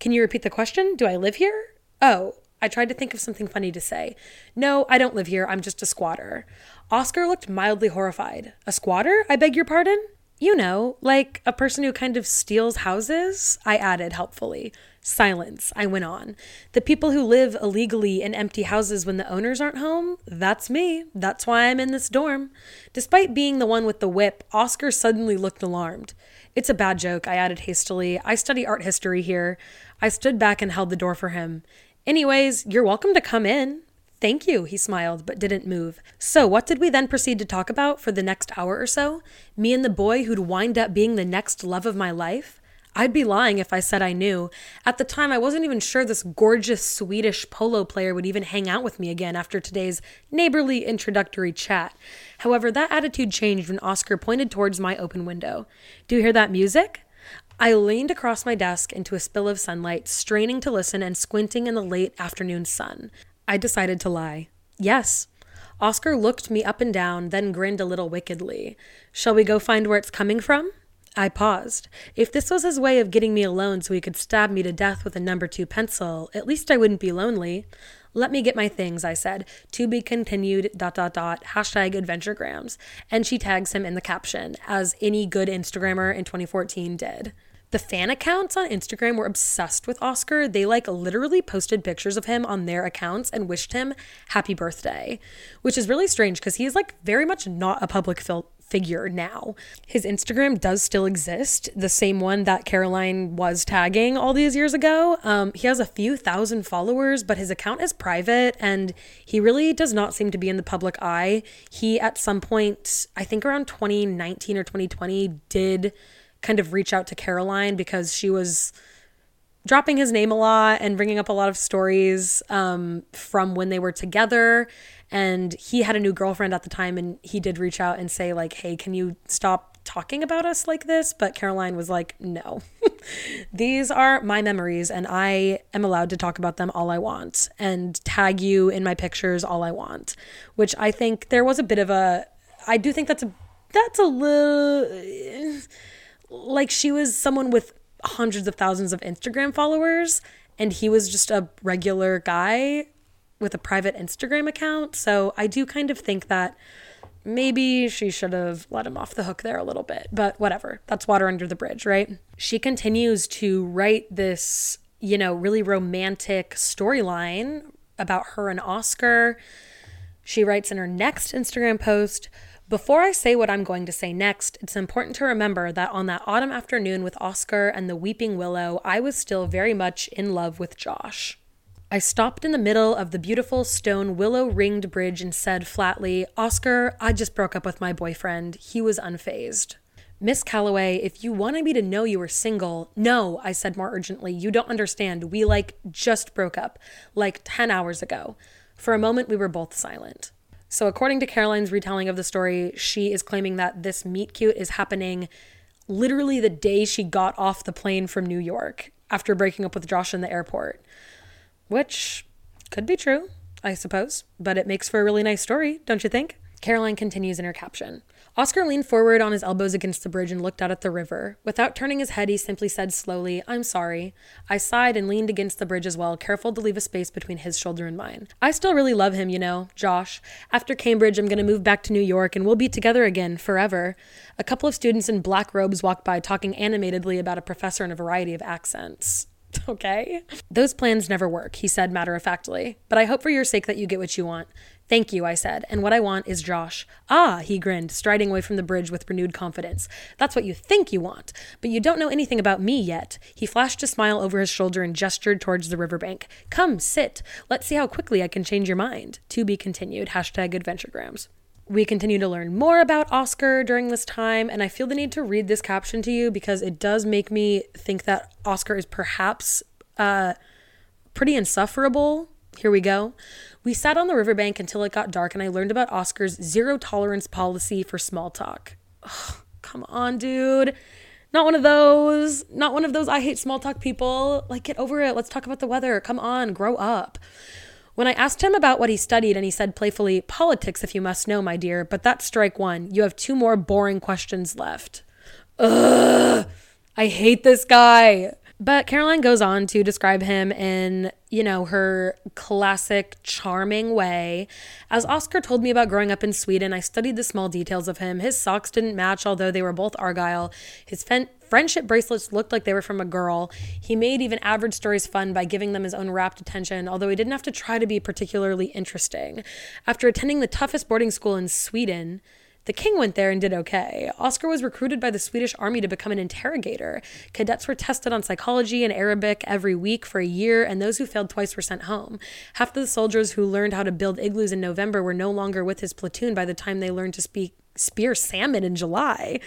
Can you repeat the question? Do I live here? Oh, I tried to think of something funny to say. No, I don't live here. I'm just a squatter. Oscar looked mildly horrified. A squatter? I beg your pardon? You know, like a person who kind of steals houses, I added helpfully. Silence. I went on. The people who live illegally in empty houses when the owners aren't home, that's me. That's why I'm in this dorm. Despite being the one with the whip, Oscar suddenly looked alarmed. It's a bad joke, I added hastily. I study art history here. I stood back and held the door for him. Anyways, you're welcome to come in. Thank you, he smiled, but didn't move. So, what did we then proceed to talk about for the next hour or so? Me and the boy who'd wind up being the next love of my life? I'd be lying if I said I knew. At the time, I wasn't even sure this gorgeous Swedish polo player would even hang out with me again after today's neighborly introductory chat. However, that attitude changed when Oscar pointed towards my open window. Do you hear that music? I leaned across my desk into a spill of sunlight, straining to listen and squinting in the late afternoon sun. I decided to lie. Yes. Oscar looked me up and down, then grinned a little wickedly. Shall we go find where it's coming from? I paused. If this was his way of getting me alone so he could stab me to death with a number two pencil, at least I wouldn't be lonely. Let me get my things, I said. To be continued, dot, dot, dot, hashtag adventuregrams. And she tags him in the caption, as any good Instagrammer in 2014 did. The fan accounts on Instagram were obsessed with Oscar. They like literally posted pictures of him on their accounts and wished him happy birthday, which is really strange because he is like very much not a public fil- figure now. His Instagram does still exist, the same one that Caroline was tagging all these years ago. Um, he has a few thousand followers, but his account is private and he really does not seem to be in the public eye. He, at some point, I think around 2019 or 2020, did kind of reach out to Caroline because she was dropping his name a lot and bringing up a lot of stories um, from when they were together. And he had a new girlfriend at the time, and he did reach out and say, like, hey, can you stop talking about us like this? But Caroline was like, no, these are my memories, and I am allowed to talk about them all I want and tag you in my pictures all I want, which I think there was a bit of a, I do think that's a, that's a little like she was someone with hundreds of thousands of Instagram followers and he was just a regular guy with a private Instagram account. So I do kind of think that maybe she should have let him off the hook there a little bit, but whatever. That's water under the bridge, right? She continues to write this, you know, really romantic storyline about her and Oscar. She writes in her next Instagram post, before I say what I'm going to say next, it's important to remember that on that autumn afternoon with Oscar and the weeping willow, I was still very much in love with Josh. I stopped in the middle of the beautiful stone willow ringed bridge and said flatly, Oscar, I just broke up with my boyfriend. He was unfazed. Miss Calloway, if you wanted me to know you were single, no, I said more urgently. You don't understand. We like just broke up, like 10 hours ago. For a moment, we were both silent. So, according to Caroline's retelling of the story, she is claiming that this meet cute is happening literally the day she got off the plane from New York after breaking up with Josh in the airport, which could be true, I suppose, but it makes for a really nice story, don't you think? Caroline continues in her caption. Oscar leaned forward on his elbows against the bridge and looked out at the river. Without turning his head, he simply said slowly, I'm sorry. I sighed and leaned against the bridge as well, careful to leave a space between his shoulder and mine. I still really love him, you know, Josh. After Cambridge, I'm going to move back to New York and we'll be together again forever. A couple of students in black robes walked by, talking animatedly about a professor in a variety of accents. Okay. Those plans never work, he said matter of factly. But I hope for your sake that you get what you want. Thank you, I said, and what I want is Josh. Ah, he grinned, striding away from the bridge with renewed confidence. That's what you think you want, but you don't know anything about me yet. He flashed a smile over his shoulder and gestured towards the riverbank. Come, sit. Let's see how quickly I can change your mind. To be continued. Hashtag adventuregrams. We continue to learn more about Oscar during this time, and I feel the need to read this caption to you because it does make me think that Oscar is perhaps uh, pretty insufferable Here we go. We sat on the riverbank until it got dark and I learned about Oscar's zero tolerance policy for small talk. Ugh, come on, dude. Not one of those. Not one of those I hate small talk people. Like, get over it. Let's talk about the weather. Come on, grow up. When I asked him about what he studied, and he said playfully, Politics, if you must know, my dear, but that's strike one. You have two more boring questions left. Ugh, I hate this guy. But Caroline goes on to describe him in, you know, her classic charming way. As Oscar told me about growing up in Sweden, I studied the small details of him. His socks didn't match, although they were both Argyle. His fen- friendship bracelets looked like they were from a girl. He made even average stories fun by giving them his own rapt attention, although he didn't have to try to be particularly interesting. After attending the toughest boarding school in Sweden, the king went there and did okay. Oscar was recruited by the Swedish army to become an interrogator. Cadets were tested on psychology and Arabic every week for a year, and those who failed twice were sent home. Half of the soldiers who learned how to build igloos in November were no longer with his platoon by the time they learned to speak spear salmon in July.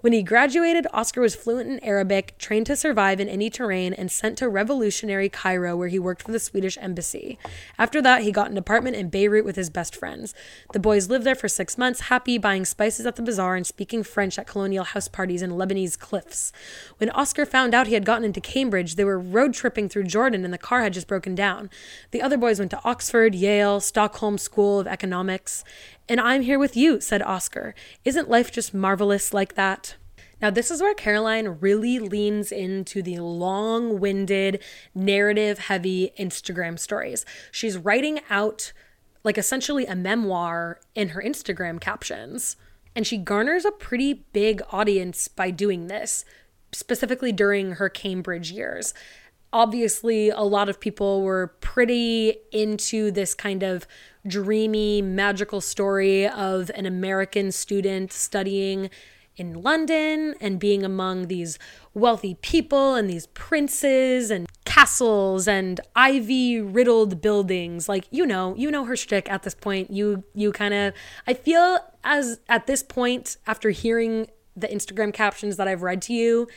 When he graduated, Oscar was fluent in Arabic, trained to survive in any terrain, and sent to revolutionary Cairo, where he worked for the Swedish embassy. After that, he got an apartment in Beirut with his best friends. The boys lived there for six months, happy, buying spices at the bazaar and speaking French at colonial house parties in Lebanese cliffs. When Oscar found out he had gotten into Cambridge, they were road tripping through Jordan and the car had just broken down. The other boys went to Oxford, Yale, Stockholm School of Economics. And I'm here with you, said Oscar. Isn't life just marvelous like that? Now, this is where Caroline really leans into the long winded, narrative heavy Instagram stories. She's writing out, like, essentially a memoir in her Instagram captions. And she garners a pretty big audience by doing this, specifically during her Cambridge years. Obviously, a lot of people were pretty into this kind of dreamy, magical story of an American student studying in London and being among these wealthy people and these princes and castles and ivy riddled buildings. Like, you know, you know her shtick at this point. You you kind of I feel as at this point, after hearing the Instagram captions that I've read to you,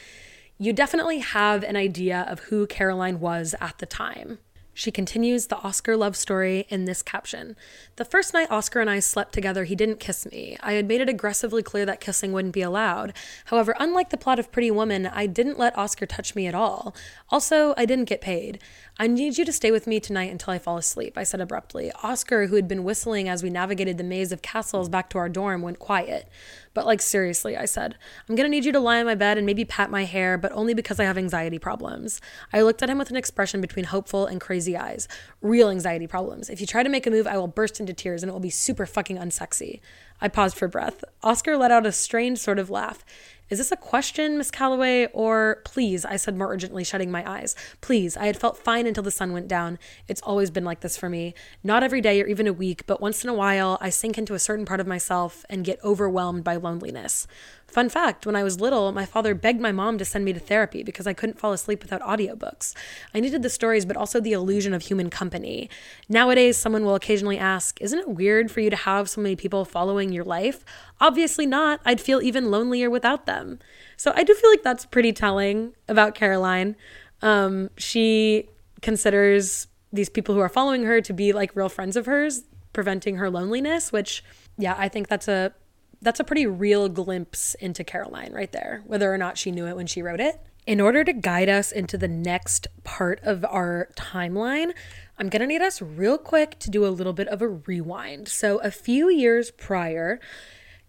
you definitely have an idea of who Caroline was at the time. She continues the Oscar love story in this caption. The first night Oscar and I slept together, he didn't kiss me. I had made it aggressively clear that kissing wouldn't be allowed. However, unlike the plot of Pretty Woman, I didn't let Oscar touch me at all. Also, I didn't get paid. I need you to stay with me tonight until I fall asleep, I said abruptly. Oscar, who had been whistling as we navigated the maze of castles back to our dorm, went quiet. But, like, seriously, I said, I'm gonna need you to lie on my bed and maybe pat my hair, but only because I have anxiety problems. I looked at him with an expression between hopeful and crazy eyes. Real anxiety problems. If you try to make a move, I will burst into tears and it will be super fucking unsexy. I paused for breath. Oscar let out a strange sort of laugh. Is this a question, Miss Calloway? Or please, I said more urgently, shutting my eyes. Please, I had felt fine until the sun went down. It's always been like this for me. Not every day or even a week, but once in a while, I sink into a certain part of myself and get overwhelmed by loneliness. Fun fact when I was little, my father begged my mom to send me to therapy because I couldn't fall asleep without audiobooks. I needed the stories, but also the illusion of human company. Nowadays, someone will occasionally ask, Isn't it weird for you to have so many people following your life? Obviously not. I'd feel even lonelier without them. So I do feel like that's pretty telling about Caroline. Um, she considers these people who are following her to be like real friends of hers, preventing her loneliness, which, yeah, I think that's a that's a pretty real glimpse into Caroline right there, whether or not she knew it when she wrote it. In order to guide us into the next part of our timeline, I'm to need us real quick to do a little bit of a rewind. So, a few years prior,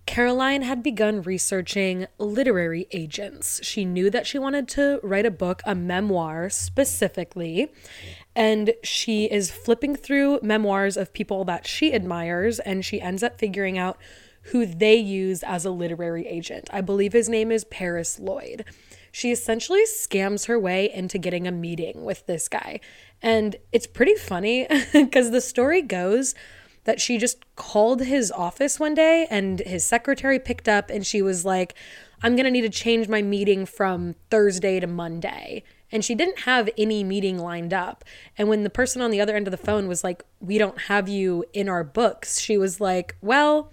Caroline had begun researching literary agents. She knew that she wanted to write a book, a memoir specifically, and she is flipping through memoirs of people that she admires, and she ends up figuring out who they use as a literary agent. I believe his name is Paris Lloyd. She essentially scams her way into getting a meeting with this guy. And it's pretty funny because the story goes that she just called his office one day and his secretary picked up and she was like, I'm going to need to change my meeting from Thursday to Monday. And she didn't have any meeting lined up. And when the person on the other end of the phone was like, We don't have you in our books, she was like, Well,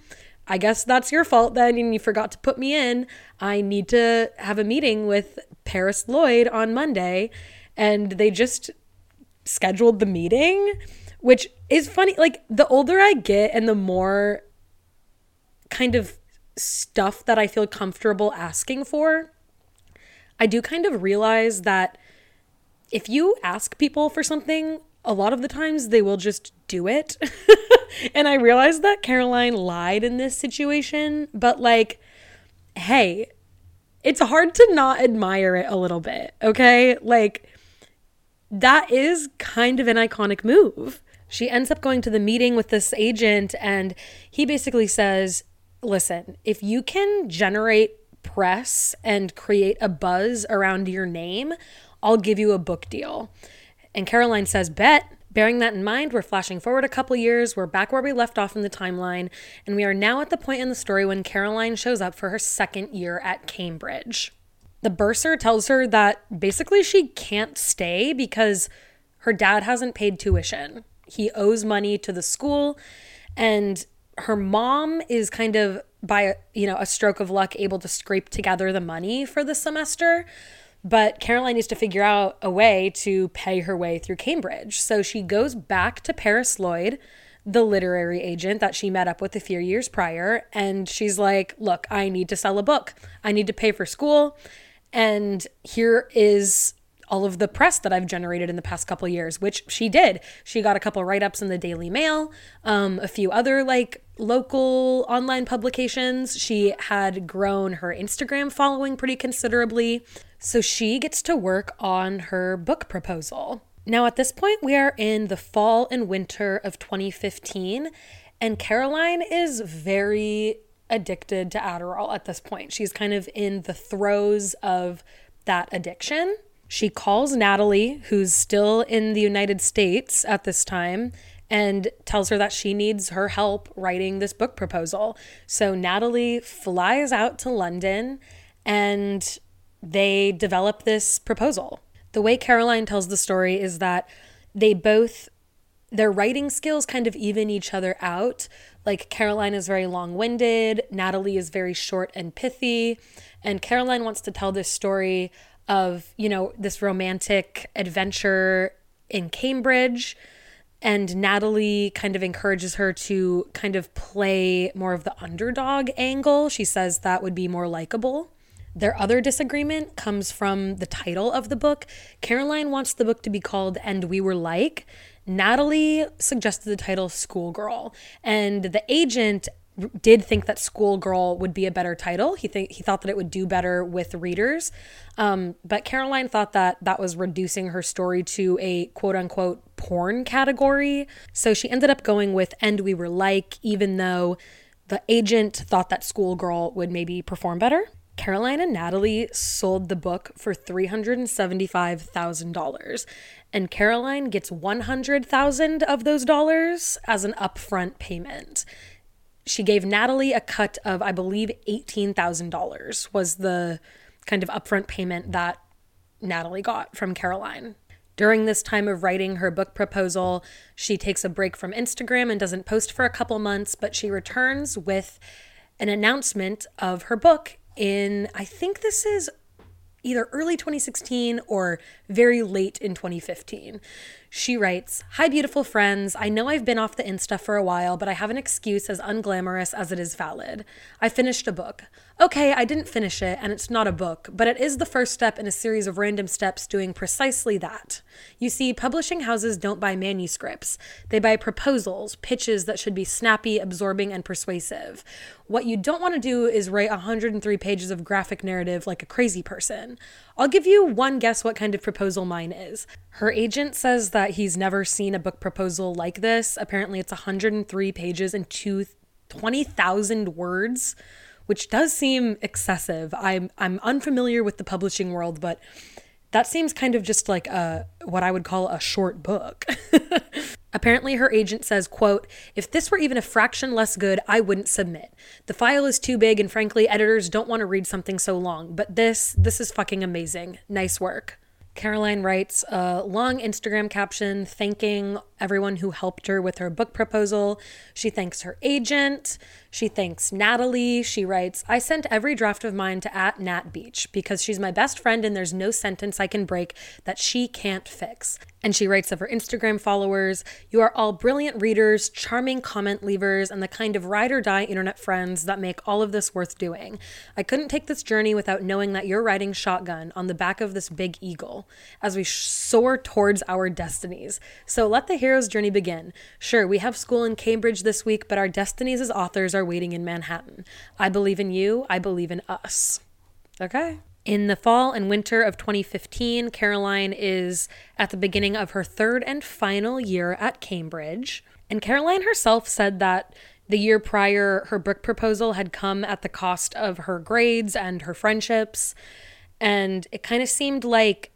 I guess that's your fault then, and you forgot to put me in. I need to have a meeting with Paris Lloyd on Monday. And they just scheduled the meeting, which is funny. Like the older I get and the more kind of stuff that I feel comfortable asking for, I do kind of realize that if you ask people for something, a lot of the times they will just do it. and I realized that Caroline lied in this situation, but like, hey, it's hard to not admire it a little bit, okay? Like, that is kind of an iconic move. She ends up going to the meeting with this agent, and he basically says, Listen, if you can generate press and create a buzz around your name, I'll give you a book deal. And Caroline says, Bet. Bearing that in mind, we're flashing forward a couple years. We're back where we left off in the timeline, and we are now at the point in the story when Caroline shows up for her second year at Cambridge. The bursar tells her that basically she can't stay because her dad hasn't paid tuition. He owes money to the school, and her mom is kind of by you know a stroke of luck able to scrape together the money for the semester but Caroline needs to figure out a way to pay her way through Cambridge. So she goes back to Paris Lloyd, the literary agent that she met up with a few years prior. And she's like, Look, I need to sell a book. I need to pay for school. And here is all of the press that I've generated in the past couple years, which she did. She got a couple write ups in the Daily Mail, um, a few other like local online publications. She had grown her Instagram following pretty considerably. So she gets to work on her book proposal. Now, at this point, we are in the fall and winter of 2015, and Caroline is very addicted to Adderall at this point. She's kind of in the throes of that addiction. She calls Natalie, who's still in the United States at this time, and tells her that she needs her help writing this book proposal. So Natalie flies out to London and they develop this proposal. The way Caroline tells the story is that they both their writing skills kind of even each other out. Like Caroline is very long-winded, Natalie is very short and pithy, and Caroline wants to tell this story of, you know, this romantic adventure in Cambridge and Natalie kind of encourages her to kind of play more of the underdog angle. She says that would be more likable. Their other disagreement comes from the title of the book. Caroline wants the book to be called And We Were Like. Natalie suggested the title Schoolgirl. And the agent did think that Schoolgirl would be a better title. He think he thought that it would do better with readers. Um, but Caroline thought that that was reducing her story to a quote unquote porn category. So she ended up going with And We Were Like, even though the agent thought that Schoolgirl would maybe perform better. Caroline and Natalie sold the book for $375,000 and Caroline gets 100,000 of those dollars as an upfront payment. She gave Natalie a cut of I believe $18,000 was the kind of upfront payment that Natalie got from Caroline. During this time of writing her book proposal, she takes a break from Instagram and doesn't post for a couple months, but she returns with an announcement of her book in, I think this is either early 2016 or very late in 2015. She writes, Hi, beautiful friends. I know I've been off the Insta for a while, but I have an excuse as unglamorous as it is valid. I finished a book. Okay, I didn't finish it, and it's not a book, but it is the first step in a series of random steps doing precisely that. You see, publishing houses don't buy manuscripts, they buy proposals, pitches that should be snappy, absorbing, and persuasive. What you don't want to do is write 103 pages of graphic narrative like a crazy person. I'll give you one guess what kind of proposal mine is. Her agent says that he's never seen a book proposal like this. Apparently, it's 103 pages and 20,000 words which does seem excessive. I'm I'm unfamiliar with the publishing world, but that seems kind of just like a what I would call a short book. Apparently her agent says, quote, if this were even a fraction less good, I wouldn't submit. The file is too big and frankly editors don't want to read something so long, but this this is fucking amazing. Nice work. Caroline writes a long Instagram caption thanking everyone who helped her with her book proposal. She thanks her agent. She thanks Natalie. She writes, I sent every draft of mine to at Nat Beach because she's my best friend and there's no sentence I can break that she can't fix. And she writes of her Instagram followers, You are all brilliant readers, charming comment leavers, and the kind of ride or die internet friends that make all of this worth doing. I couldn't take this journey without knowing that you're riding shotgun on the back of this big eagle as we soar towards our destinies. So let the hero's journey begin. Sure, we have school in Cambridge this week, but our destinies as authors are waiting in Manhattan. I believe in you. I believe in us. Okay. In the fall and winter of 2015, Caroline is at the beginning of her third and final year at Cambridge. And Caroline herself said that the year prior, her book proposal had come at the cost of her grades and her friendships. And it kind of seemed like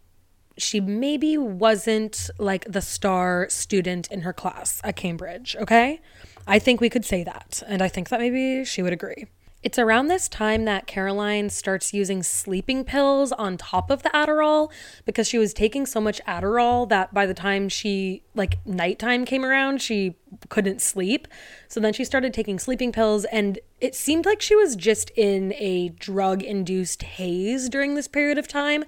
she maybe wasn't like the star student in her class at Cambridge, okay? I think we could say that. And I think that maybe she would agree. It's around this time that Caroline starts using sleeping pills on top of the Adderall because she was taking so much Adderall that by the time she, like, nighttime came around, she couldn't sleep. So then she started taking sleeping pills, and it seemed like she was just in a drug induced haze during this period of time.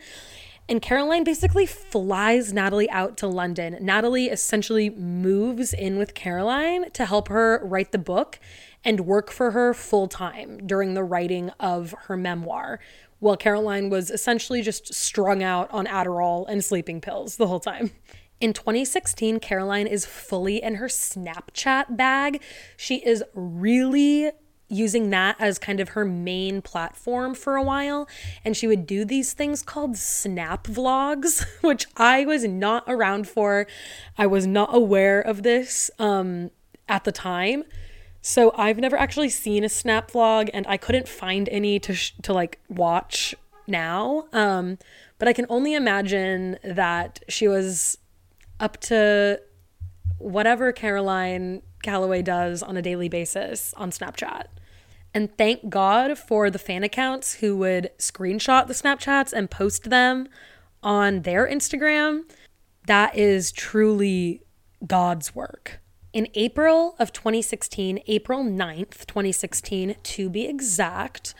And Caroline basically flies Natalie out to London. Natalie essentially moves in with Caroline to help her write the book and work for her full time during the writing of her memoir, while Caroline was essentially just strung out on Adderall and sleeping pills the whole time. In 2016, Caroline is fully in her Snapchat bag. She is really using that as kind of her main platform for a while. And she would do these things called snap vlogs, which I was not around for. I was not aware of this um, at the time. So I've never actually seen a snap vlog and I couldn't find any to sh- to like watch now. Um, but I can only imagine that she was up to whatever Caroline Calloway does on a daily basis on Snapchat. And thank God for the fan accounts who would screenshot the Snapchats and post them on their Instagram. That is truly God's work. In April of 2016, April 9th, 2016, to be exact,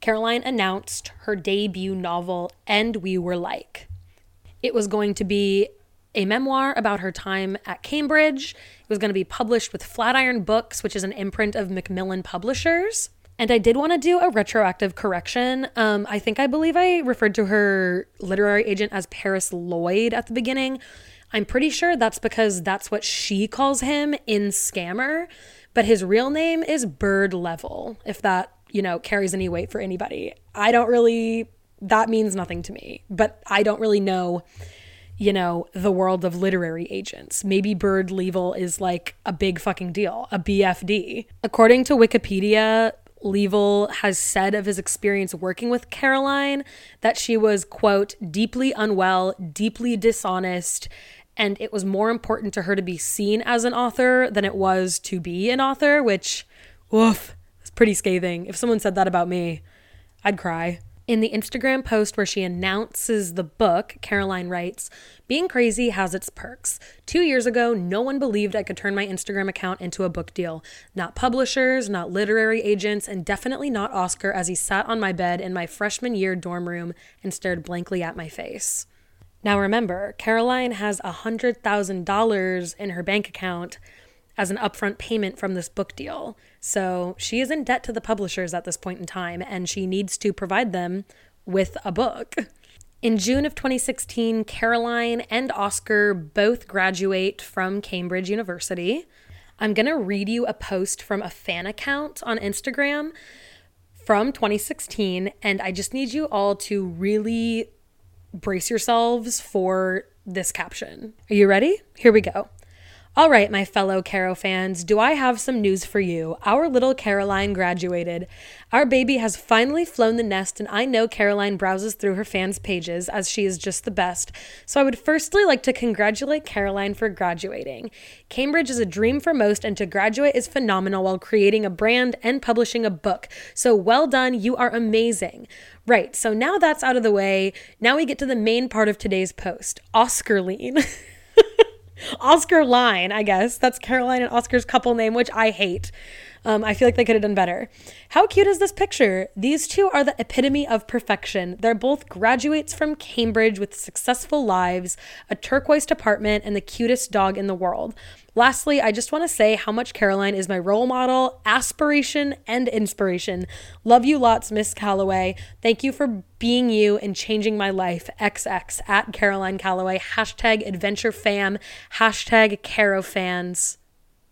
Caroline announced her debut novel, And We Were Like. It was going to be a memoir about her time at Cambridge. It was going to be published with Flatiron Books, which is an imprint of Macmillan Publishers. And I did want to do a retroactive correction. Um, I think I believe I referred to her literary agent as Paris Lloyd at the beginning. I'm pretty sure that's because that's what she calls him in Scammer, but his real name is Byrd Leavell, if that, you know, carries any weight for anybody. I don't really, that means nothing to me, but I don't really know, you know, the world of literary agents. Maybe Byrd Leavell is like a big fucking deal, a BFD. According to Wikipedia, Leavell has said of his experience working with Caroline that she was, quote, deeply unwell, deeply dishonest, and it was more important to her to be seen as an author than it was to be an author, which, woof, is pretty scathing. If someone said that about me, I'd cry. In the Instagram post where she announces the book, Caroline writes, Being crazy has its perks. Two years ago, no one believed I could turn my Instagram account into a book deal. Not publishers, not literary agents, and definitely not Oscar as he sat on my bed in my freshman year dorm room and stared blankly at my face. Now remember, Caroline has $100,000 in her bank account as an upfront payment from this book deal. So she is in debt to the publishers at this point in time, and she needs to provide them with a book. In June of 2016, Caroline and Oscar both graduate from Cambridge University. I'm going to read you a post from a fan account on Instagram from 2016, and I just need you all to really brace yourselves for this caption. Are you ready? Here we go. All right, my fellow Caro fans, do I have some news for you? Our little Caroline graduated. Our baby has finally flown the nest, and I know Caroline browses through her fans' pages as she is just the best. So I would firstly like to congratulate Caroline for graduating. Cambridge is a dream for most, and to graduate is phenomenal while creating a brand and publishing a book. So well done, you are amazing. Right, so now that's out of the way. Now we get to the main part of today's post Oscar Lean. Oscar Line, I guess. That's Caroline and Oscar's couple name, which I hate. Um, I feel like they could have done better. How cute is this picture? These two are the epitome of perfection. They're both graduates from Cambridge with successful lives, a turquoise apartment, and the cutest dog in the world. Lastly, I just want to say how much Caroline is my role model, aspiration, and inspiration. Love you lots, Miss Calloway. Thank you for being you and changing my life. XX at Caroline Calloway. Hashtag adventure fam. Hashtag Caro fans.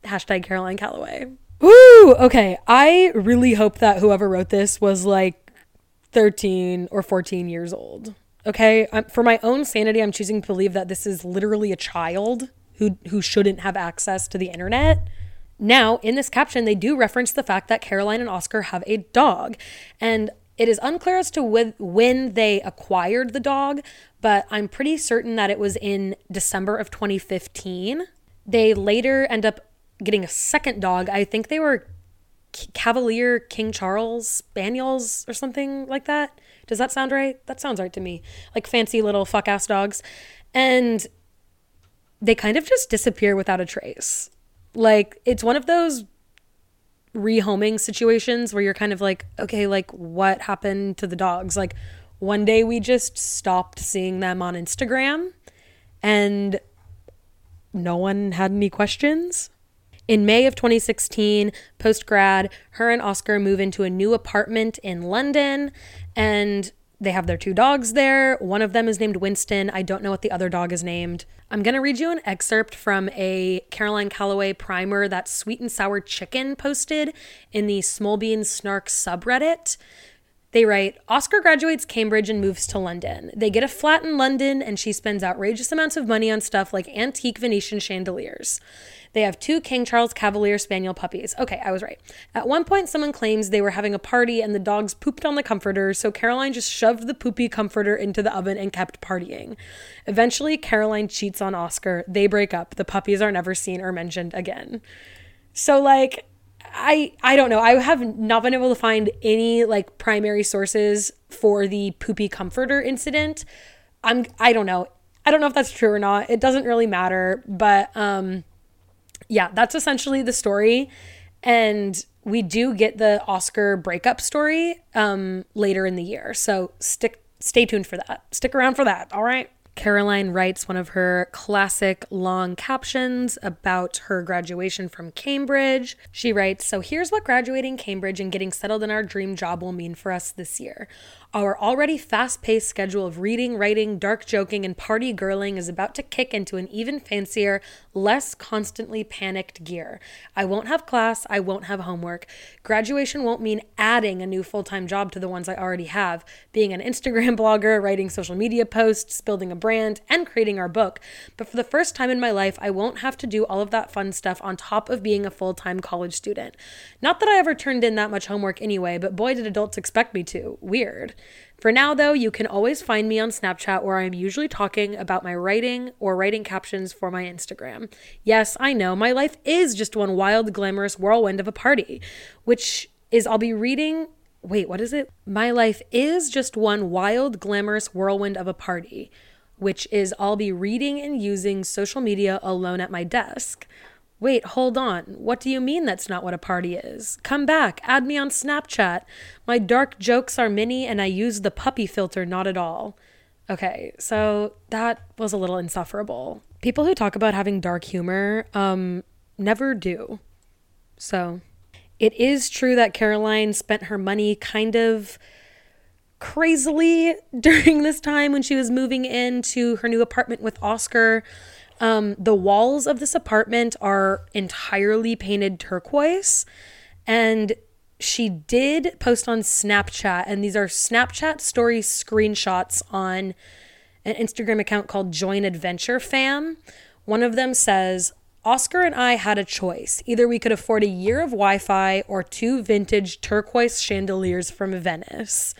Hashtag Caroline Calloway. Woo! Okay, I really hope that whoever wrote this was like 13 or 14 years old. Okay, um, for my own sanity, I'm choosing to believe that this is literally a child who who shouldn't have access to the internet. Now, in this caption, they do reference the fact that Caroline and Oscar have a dog, and it is unclear as to when they acquired the dog, but I'm pretty certain that it was in December of 2015. They later end up getting a second dog. I think they were Cavalier King Charles Spaniels or something like that. Does that sound right? That sounds right to me. Like fancy little fuck ass dogs. And they kind of just disappear without a trace. Like it's one of those rehoming situations where you're kind of like, okay, like what happened to the dogs? Like one day we just stopped seeing them on Instagram and no one had any questions. In May of 2016, post grad, her and Oscar move into a new apartment in London and they have their two dogs there. One of them is named Winston. I don't know what the other dog is named. I'm going to read you an excerpt from a Caroline Calloway primer that Sweet and Sour Chicken posted in the Smol Beans Snark subreddit. They write Oscar graduates Cambridge and moves to London. They get a flat in London and she spends outrageous amounts of money on stuff like antique Venetian chandeliers. They have two King Charles Cavalier Spaniel puppies. Okay, I was right. At one point, someone claims they were having a party and the dogs pooped on the comforter, so Caroline just shoved the poopy comforter into the oven and kept partying. Eventually, Caroline cheats on Oscar. They break up. The puppies are never seen or mentioned again. So, like, I I don't know. I have not been able to find any like primary sources for the poopy comforter incident. I'm I don't know. I don't know if that's true or not. It doesn't really matter, but um yeah, that's essentially the story. And we do get the Oscar breakup story um, later in the year. So stick stay tuned for that. Stick around for that. All right. Caroline writes one of her classic long captions about her graduation from Cambridge. She writes So here's what graduating Cambridge and getting settled in our dream job will mean for us this year. Our already fast paced schedule of reading, writing, dark joking, and party girling is about to kick into an even fancier, less constantly panicked gear. I won't have class, I won't have homework. Graduation won't mean adding a new full time job to the ones I already have, being an Instagram blogger, writing social media posts, building a brand, and creating our book. But for the first time in my life, I won't have to do all of that fun stuff on top of being a full time college student. Not that I ever turned in that much homework anyway, but boy, did adults expect me to. Weird. For now, though, you can always find me on Snapchat where I'm usually talking about my writing or writing captions for my Instagram. Yes, I know, my life is just one wild, glamorous whirlwind of a party, which is I'll be reading. Wait, what is it? My life is just one wild, glamorous whirlwind of a party, which is I'll be reading and using social media alone at my desk. Wait, hold on. What do you mean that's not what a party is? Come back. Add me on Snapchat. My dark jokes are mini and I use the puppy filter not at all. Okay, so that was a little insufferable. People who talk about having dark humor um never do. So, it is true that Caroline spent her money kind of crazily during this time when she was moving into her new apartment with Oscar. Um, the walls of this apartment are entirely painted turquoise. And she did post on Snapchat, and these are Snapchat story screenshots on an Instagram account called Join Adventure Fam. One of them says, Oscar and I had a choice. Either we could afford a year of Wi Fi or two vintage turquoise chandeliers from Venice.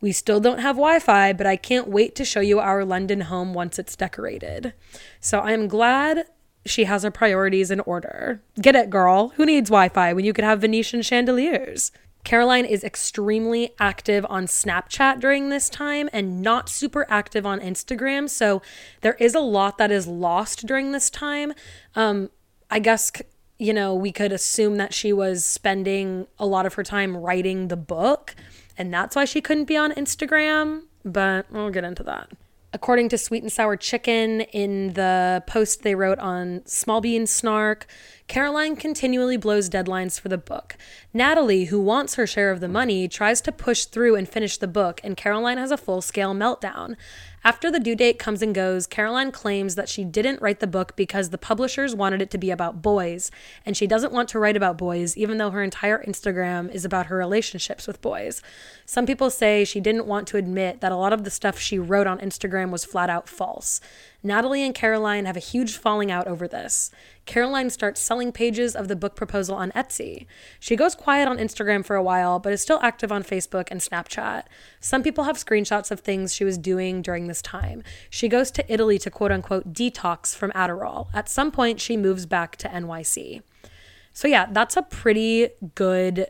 We still don't have Wi Fi, but I can't wait to show you our London home once it's decorated. So I'm glad she has her priorities in order. Get it, girl. Who needs Wi Fi when you could have Venetian chandeliers? Caroline is extremely active on Snapchat during this time and not super active on Instagram. So there is a lot that is lost during this time. Um, I guess, you know, we could assume that she was spending a lot of her time writing the book, and that's why she couldn't be on Instagram. But we'll get into that. According to Sweet and Sour Chicken, in the post they wrote on Smol Bean Snark, Caroline continually blows deadlines for the book. Natalie, who wants her share of the money, tries to push through and finish the book, and Caroline has a full scale meltdown. After the due date comes and goes, Caroline claims that she didn't write the book because the publishers wanted it to be about boys, and she doesn't want to write about boys, even though her entire Instagram is about her relationships with boys. Some people say she didn't want to admit that a lot of the stuff she wrote on Instagram was flat out false. Natalie and Caroline have a huge falling out over this. Caroline starts selling pages of the book proposal on Etsy. She goes quiet on Instagram for a while, but is still active on Facebook and Snapchat. Some people have screenshots of things she was doing during this time. She goes to Italy to quote unquote detox from Adderall. At some point, she moves back to NYC. So, yeah, that's a pretty good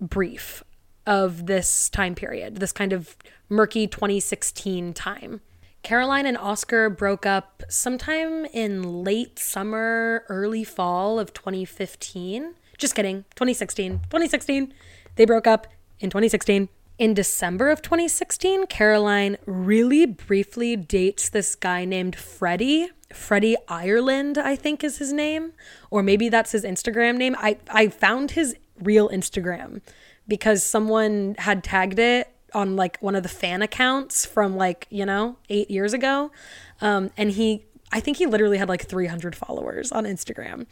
brief of this time period, this kind of murky 2016 time. Caroline and Oscar broke up sometime in late summer, early fall of 2015. Just kidding, 2016. 2016. They broke up in 2016. In December of 2016, Caroline really briefly dates this guy named Freddie. Freddie Ireland, I think is his name. Or maybe that's his Instagram name. I, I found his real Instagram because someone had tagged it on like one of the fan accounts from like, you know, eight years ago. Um, and he, I think he literally had like 300 followers on Instagram.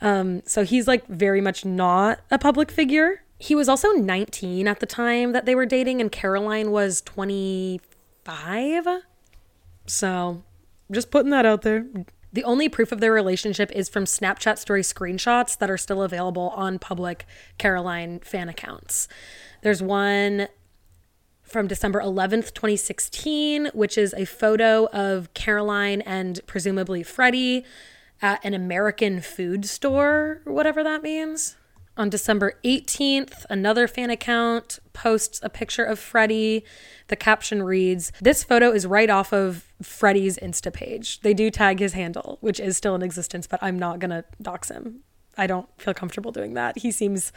Um, so he's like very much not a public figure. He was also 19 at the time that they were dating, and Caroline was 25. So just putting that out there. The only proof of their relationship is from Snapchat story screenshots that are still available on public Caroline fan accounts. There's one from December 11th, 2016, which is a photo of Caroline and presumably Freddie at an American food store, whatever that means. On December 18th, another fan account posts a picture of Freddie. The caption reads, This photo is right off of Freddie's Insta page. They do tag his handle, which is still in existence, but I'm not going to dox him. I don't feel comfortable doing that. He seems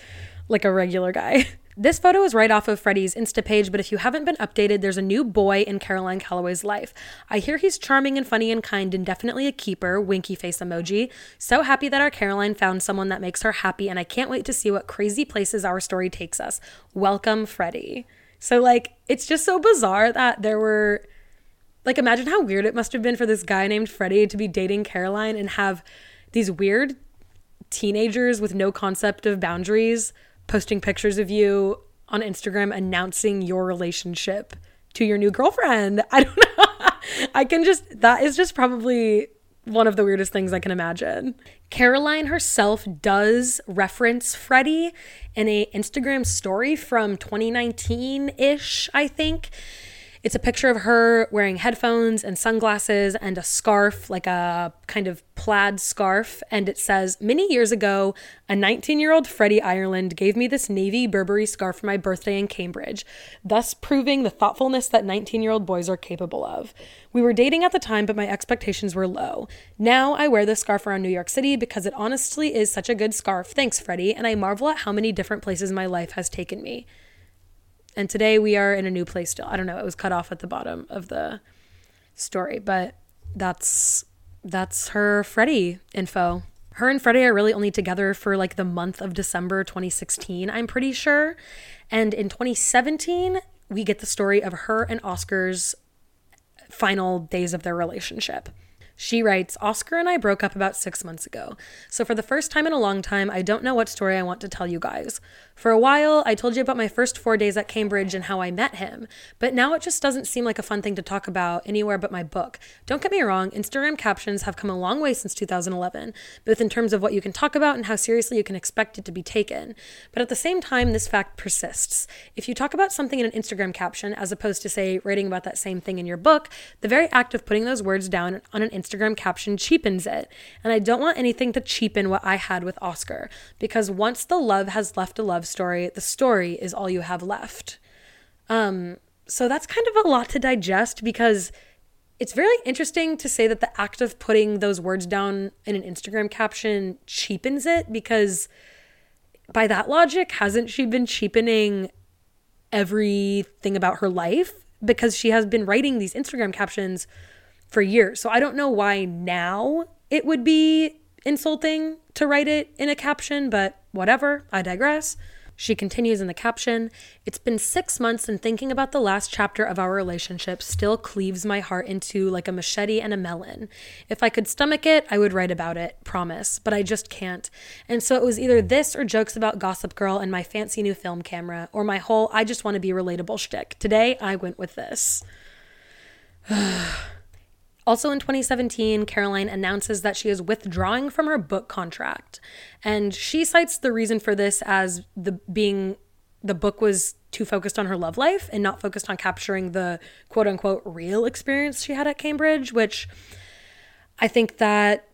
like a regular guy. This photo is right off of Freddie's Insta page, but if you haven't been updated, there's a new boy in Caroline Calloway's life. I hear he's charming and funny and kind and definitely a keeper, winky face emoji. So happy that our Caroline found someone that makes her happy, and I can't wait to see what crazy places our story takes us. Welcome, Freddie. So, like, it's just so bizarre that there were, like, imagine how weird it must have been for this guy named Freddie to be dating Caroline and have these weird teenagers with no concept of boundaries posting pictures of you on Instagram announcing your relationship to your new girlfriend. I don't know. I can just, that is just probably one of the weirdest things I can imagine. Caroline herself does reference Freddie in a Instagram story from 2019-ish, I think. It's a picture of her wearing headphones and sunglasses and a scarf, like a kind of plaid scarf. And it says, Many years ago, a 19 year old Freddie Ireland gave me this navy Burberry scarf for my birthday in Cambridge, thus proving the thoughtfulness that 19 year old boys are capable of. We were dating at the time, but my expectations were low. Now I wear this scarf around New York City because it honestly is such a good scarf. Thanks, Freddie. And I marvel at how many different places my life has taken me. And today we are in a new place still. I don't know, it was cut off at the bottom of the story, but that's that's her Freddie info. Her and Freddie are really only together for like the month of December 2016, I'm pretty sure. And in 2017, we get the story of her and Oscar's final days of their relationship. She writes Oscar and I broke up about six months ago. So, for the first time in a long time, I don't know what story I want to tell you guys. For a while, I told you about my first four days at Cambridge and how I met him, but now it just doesn't seem like a fun thing to talk about anywhere but my book. Don't get me wrong, Instagram captions have come a long way since 2011, both in terms of what you can talk about and how seriously you can expect it to be taken. But at the same time, this fact persists. If you talk about something in an Instagram caption, as opposed to, say, writing about that same thing in your book, the very act of putting those words down on an Instagram caption cheapens it. And I don't want anything to cheapen what I had with Oscar, because once the love has left a love story, the story is all you have left. Um, so that's kind of a lot to digest because it's very interesting to say that the act of putting those words down in an Instagram caption cheapens it because by that logic, hasn't she been cheapening everything about her life? Because she has been writing these Instagram captions for years. So I don't know why now it would be insulting to write it in a caption, but whatever, I digress. She continues in the caption It's been six months, and thinking about the last chapter of our relationship still cleaves my heart into like a machete and a melon. If I could stomach it, I would write about it, promise, but I just can't. And so it was either this or jokes about Gossip Girl and my fancy new film camera, or my whole I just want to be relatable shtick. Today, I went with this. Also in 2017, Caroline announces that she is withdrawing from her book contract. And she cites the reason for this as the being the book was too focused on her love life and not focused on capturing the quote unquote real experience she had at Cambridge, which I think that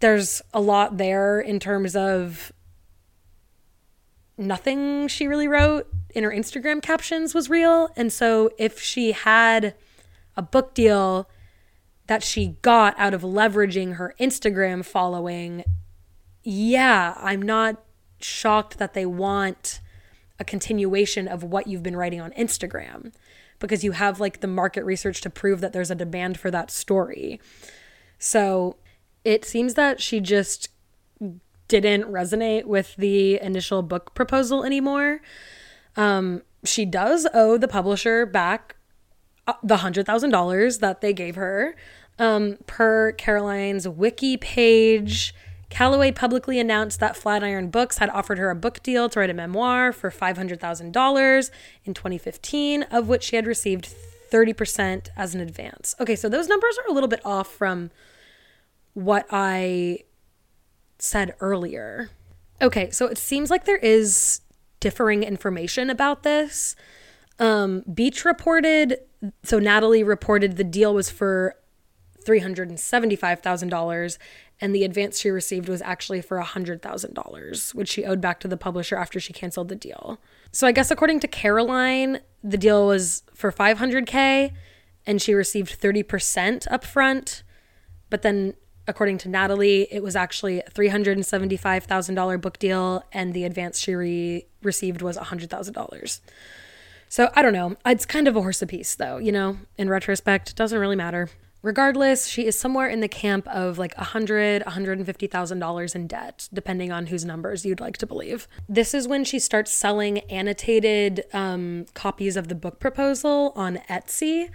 there's a lot there in terms of nothing she really wrote in her Instagram captions was real. And so if she had a book deal that she got out of leveraging her Instagram following, yeah, I'm not shocked that they want a continuation of what you've been writing on Instagram because you have like the market research to prove that there's a demand for that story. So it seems that she just didn't resonate with the initial book proposal anymore. Um, she does owe the publisher back the $100,000 that they gave her. Um, per Caroline's wiki page, Calloway publicly announced that Flatiron Books had offered her a book deal to write a memoir for $500,000 in 2015, of which she had received 30% as an advance. Okay, so those numbers are a little bit off from what I said earlier. Okay, so it seems like there is differing information about this. Um, Beach reported, so Natalie reported the deal was for $375,000 and the advance she received was actually for $100,000, which she owed back to the publisher after she canceled the deal. So I guess according to Caroline, the deal was for 500k and she received 30% upfront, but then according to Natalie, it was actually a $375,000 book deal and the advance she re- received was $100,000. So I don't know. It's kind of a horse apiece, though, you know, in retrospect, doesn't really matter. Regardless, she is somewhere in the camp of like a hundred, hundred and fifty thousand dollars in debt, depending on whose numbers you'd like to believe. This is when she starts selling annotated um, copies of the book proposal on Etsy,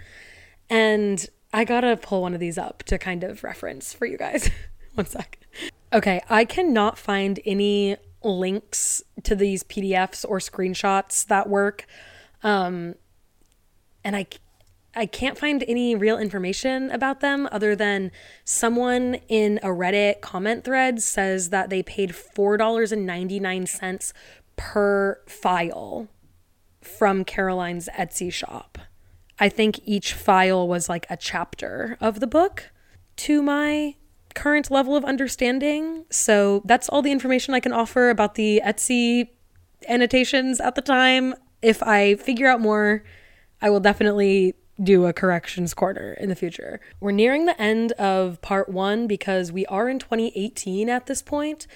and I gotta pull one of these up to kind of reference for you guys. one sec. Okay, I cannot find any links to these PDFs or screenshots that work um, and I, I can't find any real information about them other than someone in a Reddit comment thread says that they paid $4.99 per file from Caroline's Etsy shop. I think each file was like a chapter of the book to my current level of understanding. So that's all the information I can offer about the Etsy annotations at the time if I figure out more, I will definitely do a corrections corner in the future. We're nearing the end of part one because we are in 2018 at this point.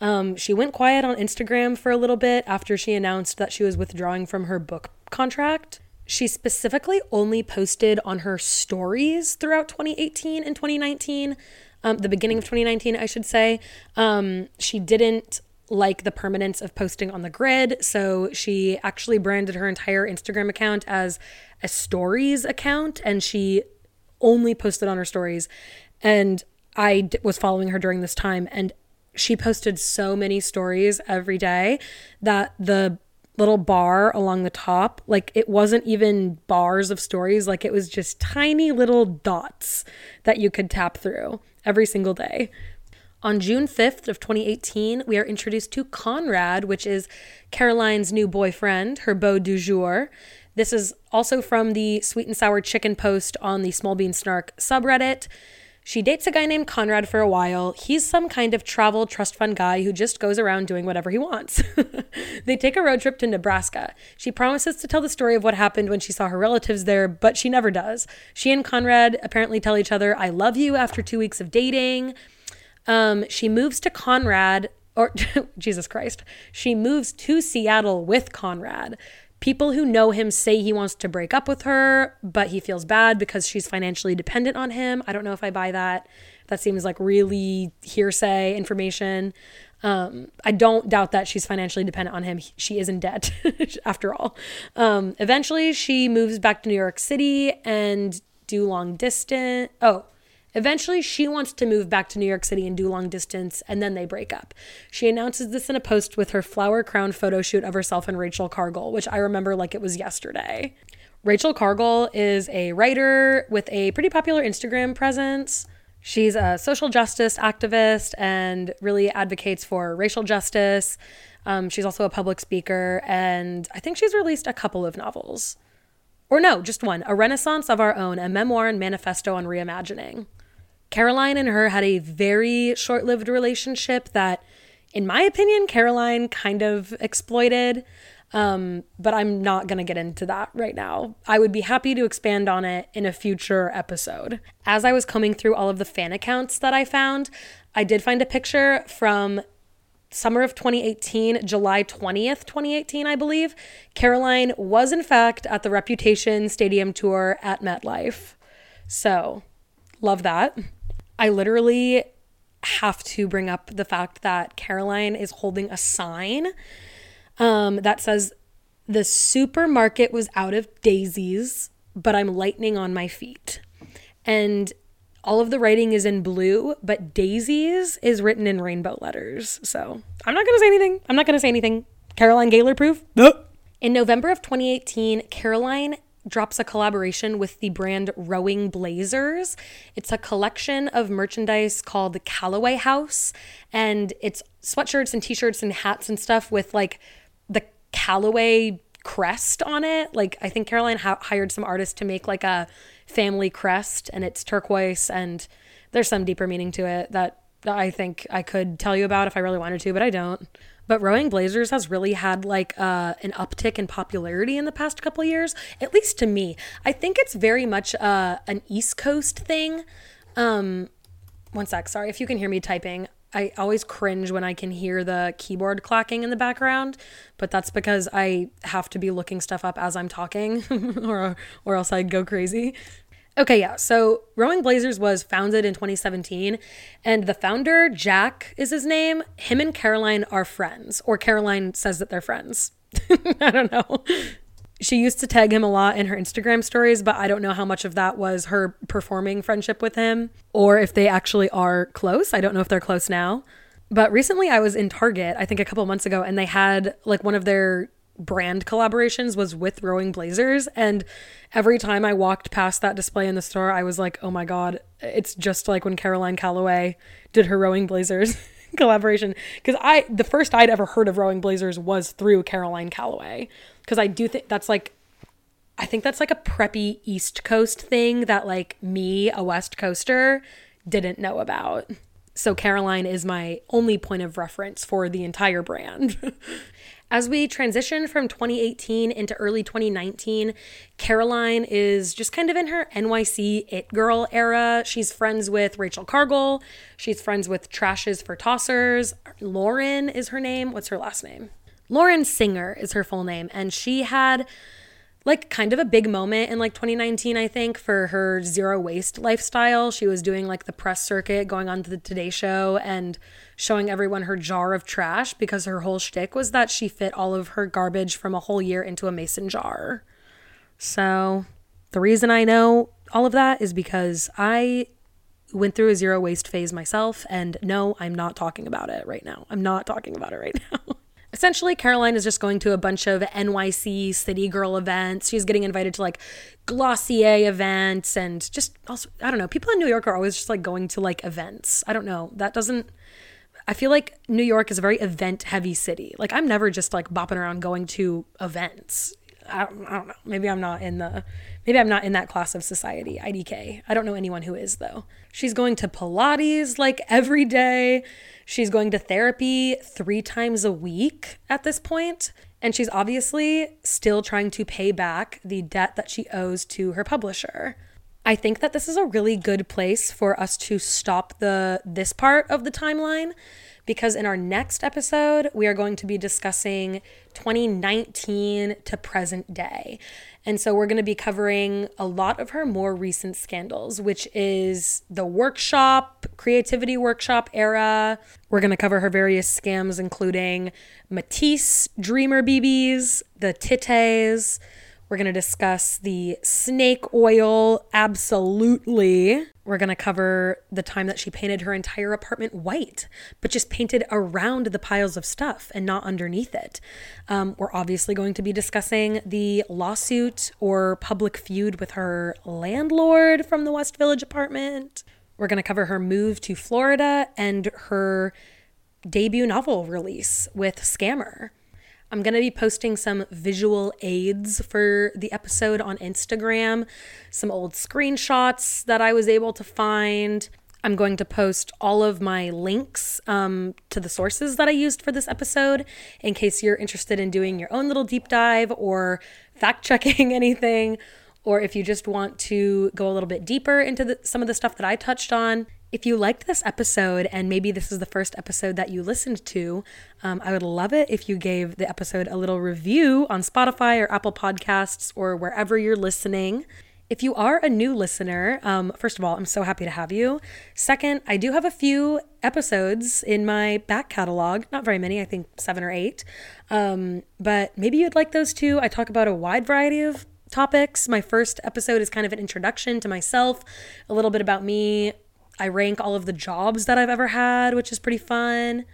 Um, she went quiet on Instagram for a little bit after she announced that she was withdrawing from her book contract. She specifically only posted on her stories throughout 2018 and 2019, um, the beginning of 2019, I should say. Um, she didn't like the permanence of posting on the grid. So she actually branded her entire Instagram account as a stories account and she only posted on her stories. And I d- was following her during this time, and she posted so many stories every day that the little bar along the top, like it wasn't even bars of stories, like it was just tiny little dots that you could tap through every single day. On June 5th of 2018, we are introduced to Conrad, which is Caroline's new boyfriend, her beau du jour. This is also from the Sweet and Sour Chicken post on the Smol Bean Snark subreddit. She dates a guy named Conrad for a while. He's some kind of travel trust fund guy who just goes around doing whatever he wants. they take a road trip to Nebraska. She promises to tell the story of what happened when she saw her relatives there, but she never does. She and Conrad apparently tell each other, I love you after two weeks of dating. Um, she moves to Conrad, or Jesus Christ, she moves to Seattle with Conrad. People who know him say he wants to break up with her, but he feels bad because she's financially dependent on him. I don't know if I buy that. That seems like really hearsay information. Um, I don't doubt that she's financially dependent on him. She is in debt, after all. Um, eventually, she moves back to New York City and do long distance. Oh, Eventually, she wants to move back to New York City and do long distance, and then they break up. She announces this in a post with her flower crown photo shoot of herself and Rachel Cargle, which I remember like it was yesterday. Rachel Cargle is a writer with a pretty popular Instagram presence. She's a social justice activist and really advocates for racial justice. Um, she's also a public speaker, and I think she's released a couple of novels. Or no, just one A Renaissance of Our Own, a memoir and manifesto on reimagining. Caroline and her had a very short lived relationship that, in my opinion, Caroline kind of exploited. Um, but I'm not going to get into that right now. I would be happy to expand on it in a future episode. As I was combing through all of the fan accounts that I found, I did find a picture from summer of 2018, July 20th, 2018, I believe. Caroline was, in fact, at the Reputation Stadium tour at MetLife. So, love that. I literally have to bring up the fact that Caroline is holding a sign um, that says, The supermarket was out of daisies, but I'm lightning on my feet. And all of the writing is in blue, but daisies is written in rainbow letters. So I'm not going to say anything. I'm not going to say anything. Caroline Gaylor proof? Nope. In November of 2018, Caroline drops a collaboration with the brand Rowing Blazers. It's a collection of merchandise called the Calloway House, and it's sweatshirts and t shirts and hats and stuff with like the Calloway crest on it. Like, I think Caroline ha- hired some artists to make like a family crest, and it's turquoise, and there's some deeper meaning to it that I think I could tell you about if I really wanted to, but I don't. But Rowing Blazers has really had like uh, an uptick in popularity in the past couple years, at least to me. I think it's very much uh, an East Coast thing. Um, one sec, sorry if you can hear me typing. I always cringe when I can hear the keyboard clacking in the background, but that's because I have to be looking stuff up as I'm talking, or or else I'd go crazy. Okay, yeah. So Rowing Blazers was founded in 2017, and the founder, Jack is his name. Him and Caroline are friends, or Caroline says that they're friends. I don't know. She used to tag him a lot in her Instagram stories, but I don't know how much of that was her performing friendship with him or if they actually are close. I don't know if they're close now. But recently I was in Target, I think a couple months ago, and they had like one of their brand collaborations was with Rowing Blazers. And every time I walked past that display in the store, I was like, oh my God, it's just like when Caroline Calloway did her Rowing Blazers collaboration. Because I, the first I'd ever heard of Rowing Blazers was through Caroline Calloway. Because I do think that's like, I think that's like a preppy East Coast thing that like me, a West Coaster, didn't know about. So Caroline is my only point of reference for the entire brand. As we transition from 2018 into early 2019, Caroline is just kind of in her NYC it girl era. She's friends with Rachel Cargle. She's friends with Trash is for Tossers. Lauren is her name. What's her last name? Lauren Singer is her full name. And she had like kind of a big moment in like 2019, I think, for her zero waste lifestyle. She was doing like the press circuit, going on to the Today Show and showing everyone her jar of trash because her whole shtick was that she fit all of her garbage from a whole year into a mason jar. So the reason I know all of that is because I went through a zero waste phase myself. And no, I'm not talking about it right now. I'm not talking about it right now. Essentially, Caroline is just going to a bunch of NYC city girl events. She's getting invited to like Glossier events and just also, I don't know, people in New York are always just like going to like events. I don't know. That doesn't, I feel like New York is a very event heavy city. Like, I'm never just like bopping around going to events. I don't, I don't know. Maybe I'm not in the, maybe I'm not in that class of society, IDK. I don't know anyone who is though. She's going to Pilates like every day. She's going to therapy three times a week at this point, And she's obviously still trying to pay back the debt that she owes to her publisher. I think that this is a really good place for us to stop the this part of the timeline because in our next episode we are going to be discussing 2019 to present day. And so we're going to be covering a lot of her more recent scandals, which is the workshop, creativity workshop era. We're going to cover her various scams including Matisse Dreamer BBs, the Tites, we're going to discuss the snake oil, absolutely. We're going to cover the time that she painted her entire apartment white, but just painted around the piles of stuff and not underneath it. Um, we're obviously going to be discussing the lawsuit or public feud with her landlord from the West Village apartment. We're going to cover her move to Florida and her debut novel release with Scammer. I'm going to be posting some visual aids for the episode on Instagram, some old screenshots that I was able to find. I'm going to post all of my links um, to the sources that I used for this episode in case you're interested in doing your own little deep dive or fact checking anything, or if you just want to go a little bit deeper into the, some of the stuff that I touched on. If you liked this episode and maybe this is the first episode that you listened to, um, I would love it if you gave the episode a little review on Spotify or Apple Podcasts or wherever you're listening. If you are a new listener, um, first of all, I'm so happy to have you. Second, I do have a few episodes in my back catalog, not very many, I think seven or eight. Um, but maybe you'd like those too. I talk about a wide variety of topics. My first episode is kind of an introduction to myself, a little bit about me, I rank all of the jobs that I've ever had, which is pretty fun.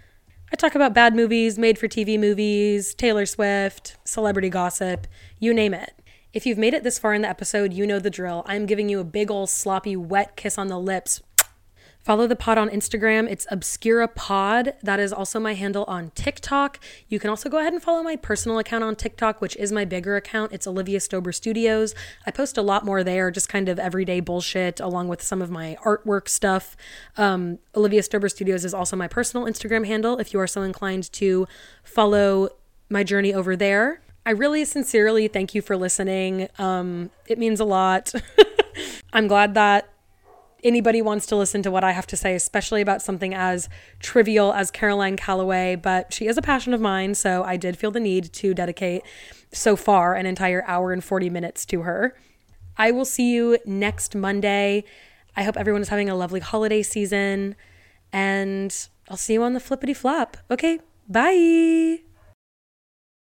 I talk about bad movies, made for TV movies, Taylor Swift, celebrity gossip, you name it. If you've made it this far in the episode, you know the drill. I'm giving you a big ol' sloppy, wet kiss on the lips Follow the pod on Instagram. It's Obscura Pod. That is also my handle on TikTok. You can also go ahead and follow my personal account on TikTok, which is my bigger account. It's Olivia Stober Studios. I post a lot more there, just kind of everyday bullshit, along with some of my artwork stuff. Um, Olivia Stober Studios is also my personal Instagram handle if you are so inclined to follow my journey over there. I really sincerely thank you for listening. Um, it means a lot. I'm glad that anybody wants to listen to what I have to say, especially about something as trivial as Caroline Calloway, but she is a passion of mine, so I did feel the need to dedicate so far an entire hour and 40 minutes to her. I will see you next Monday. I hope everyone is having a lovely holiday season, and I'll see you on the flippity flop. Okay, bye.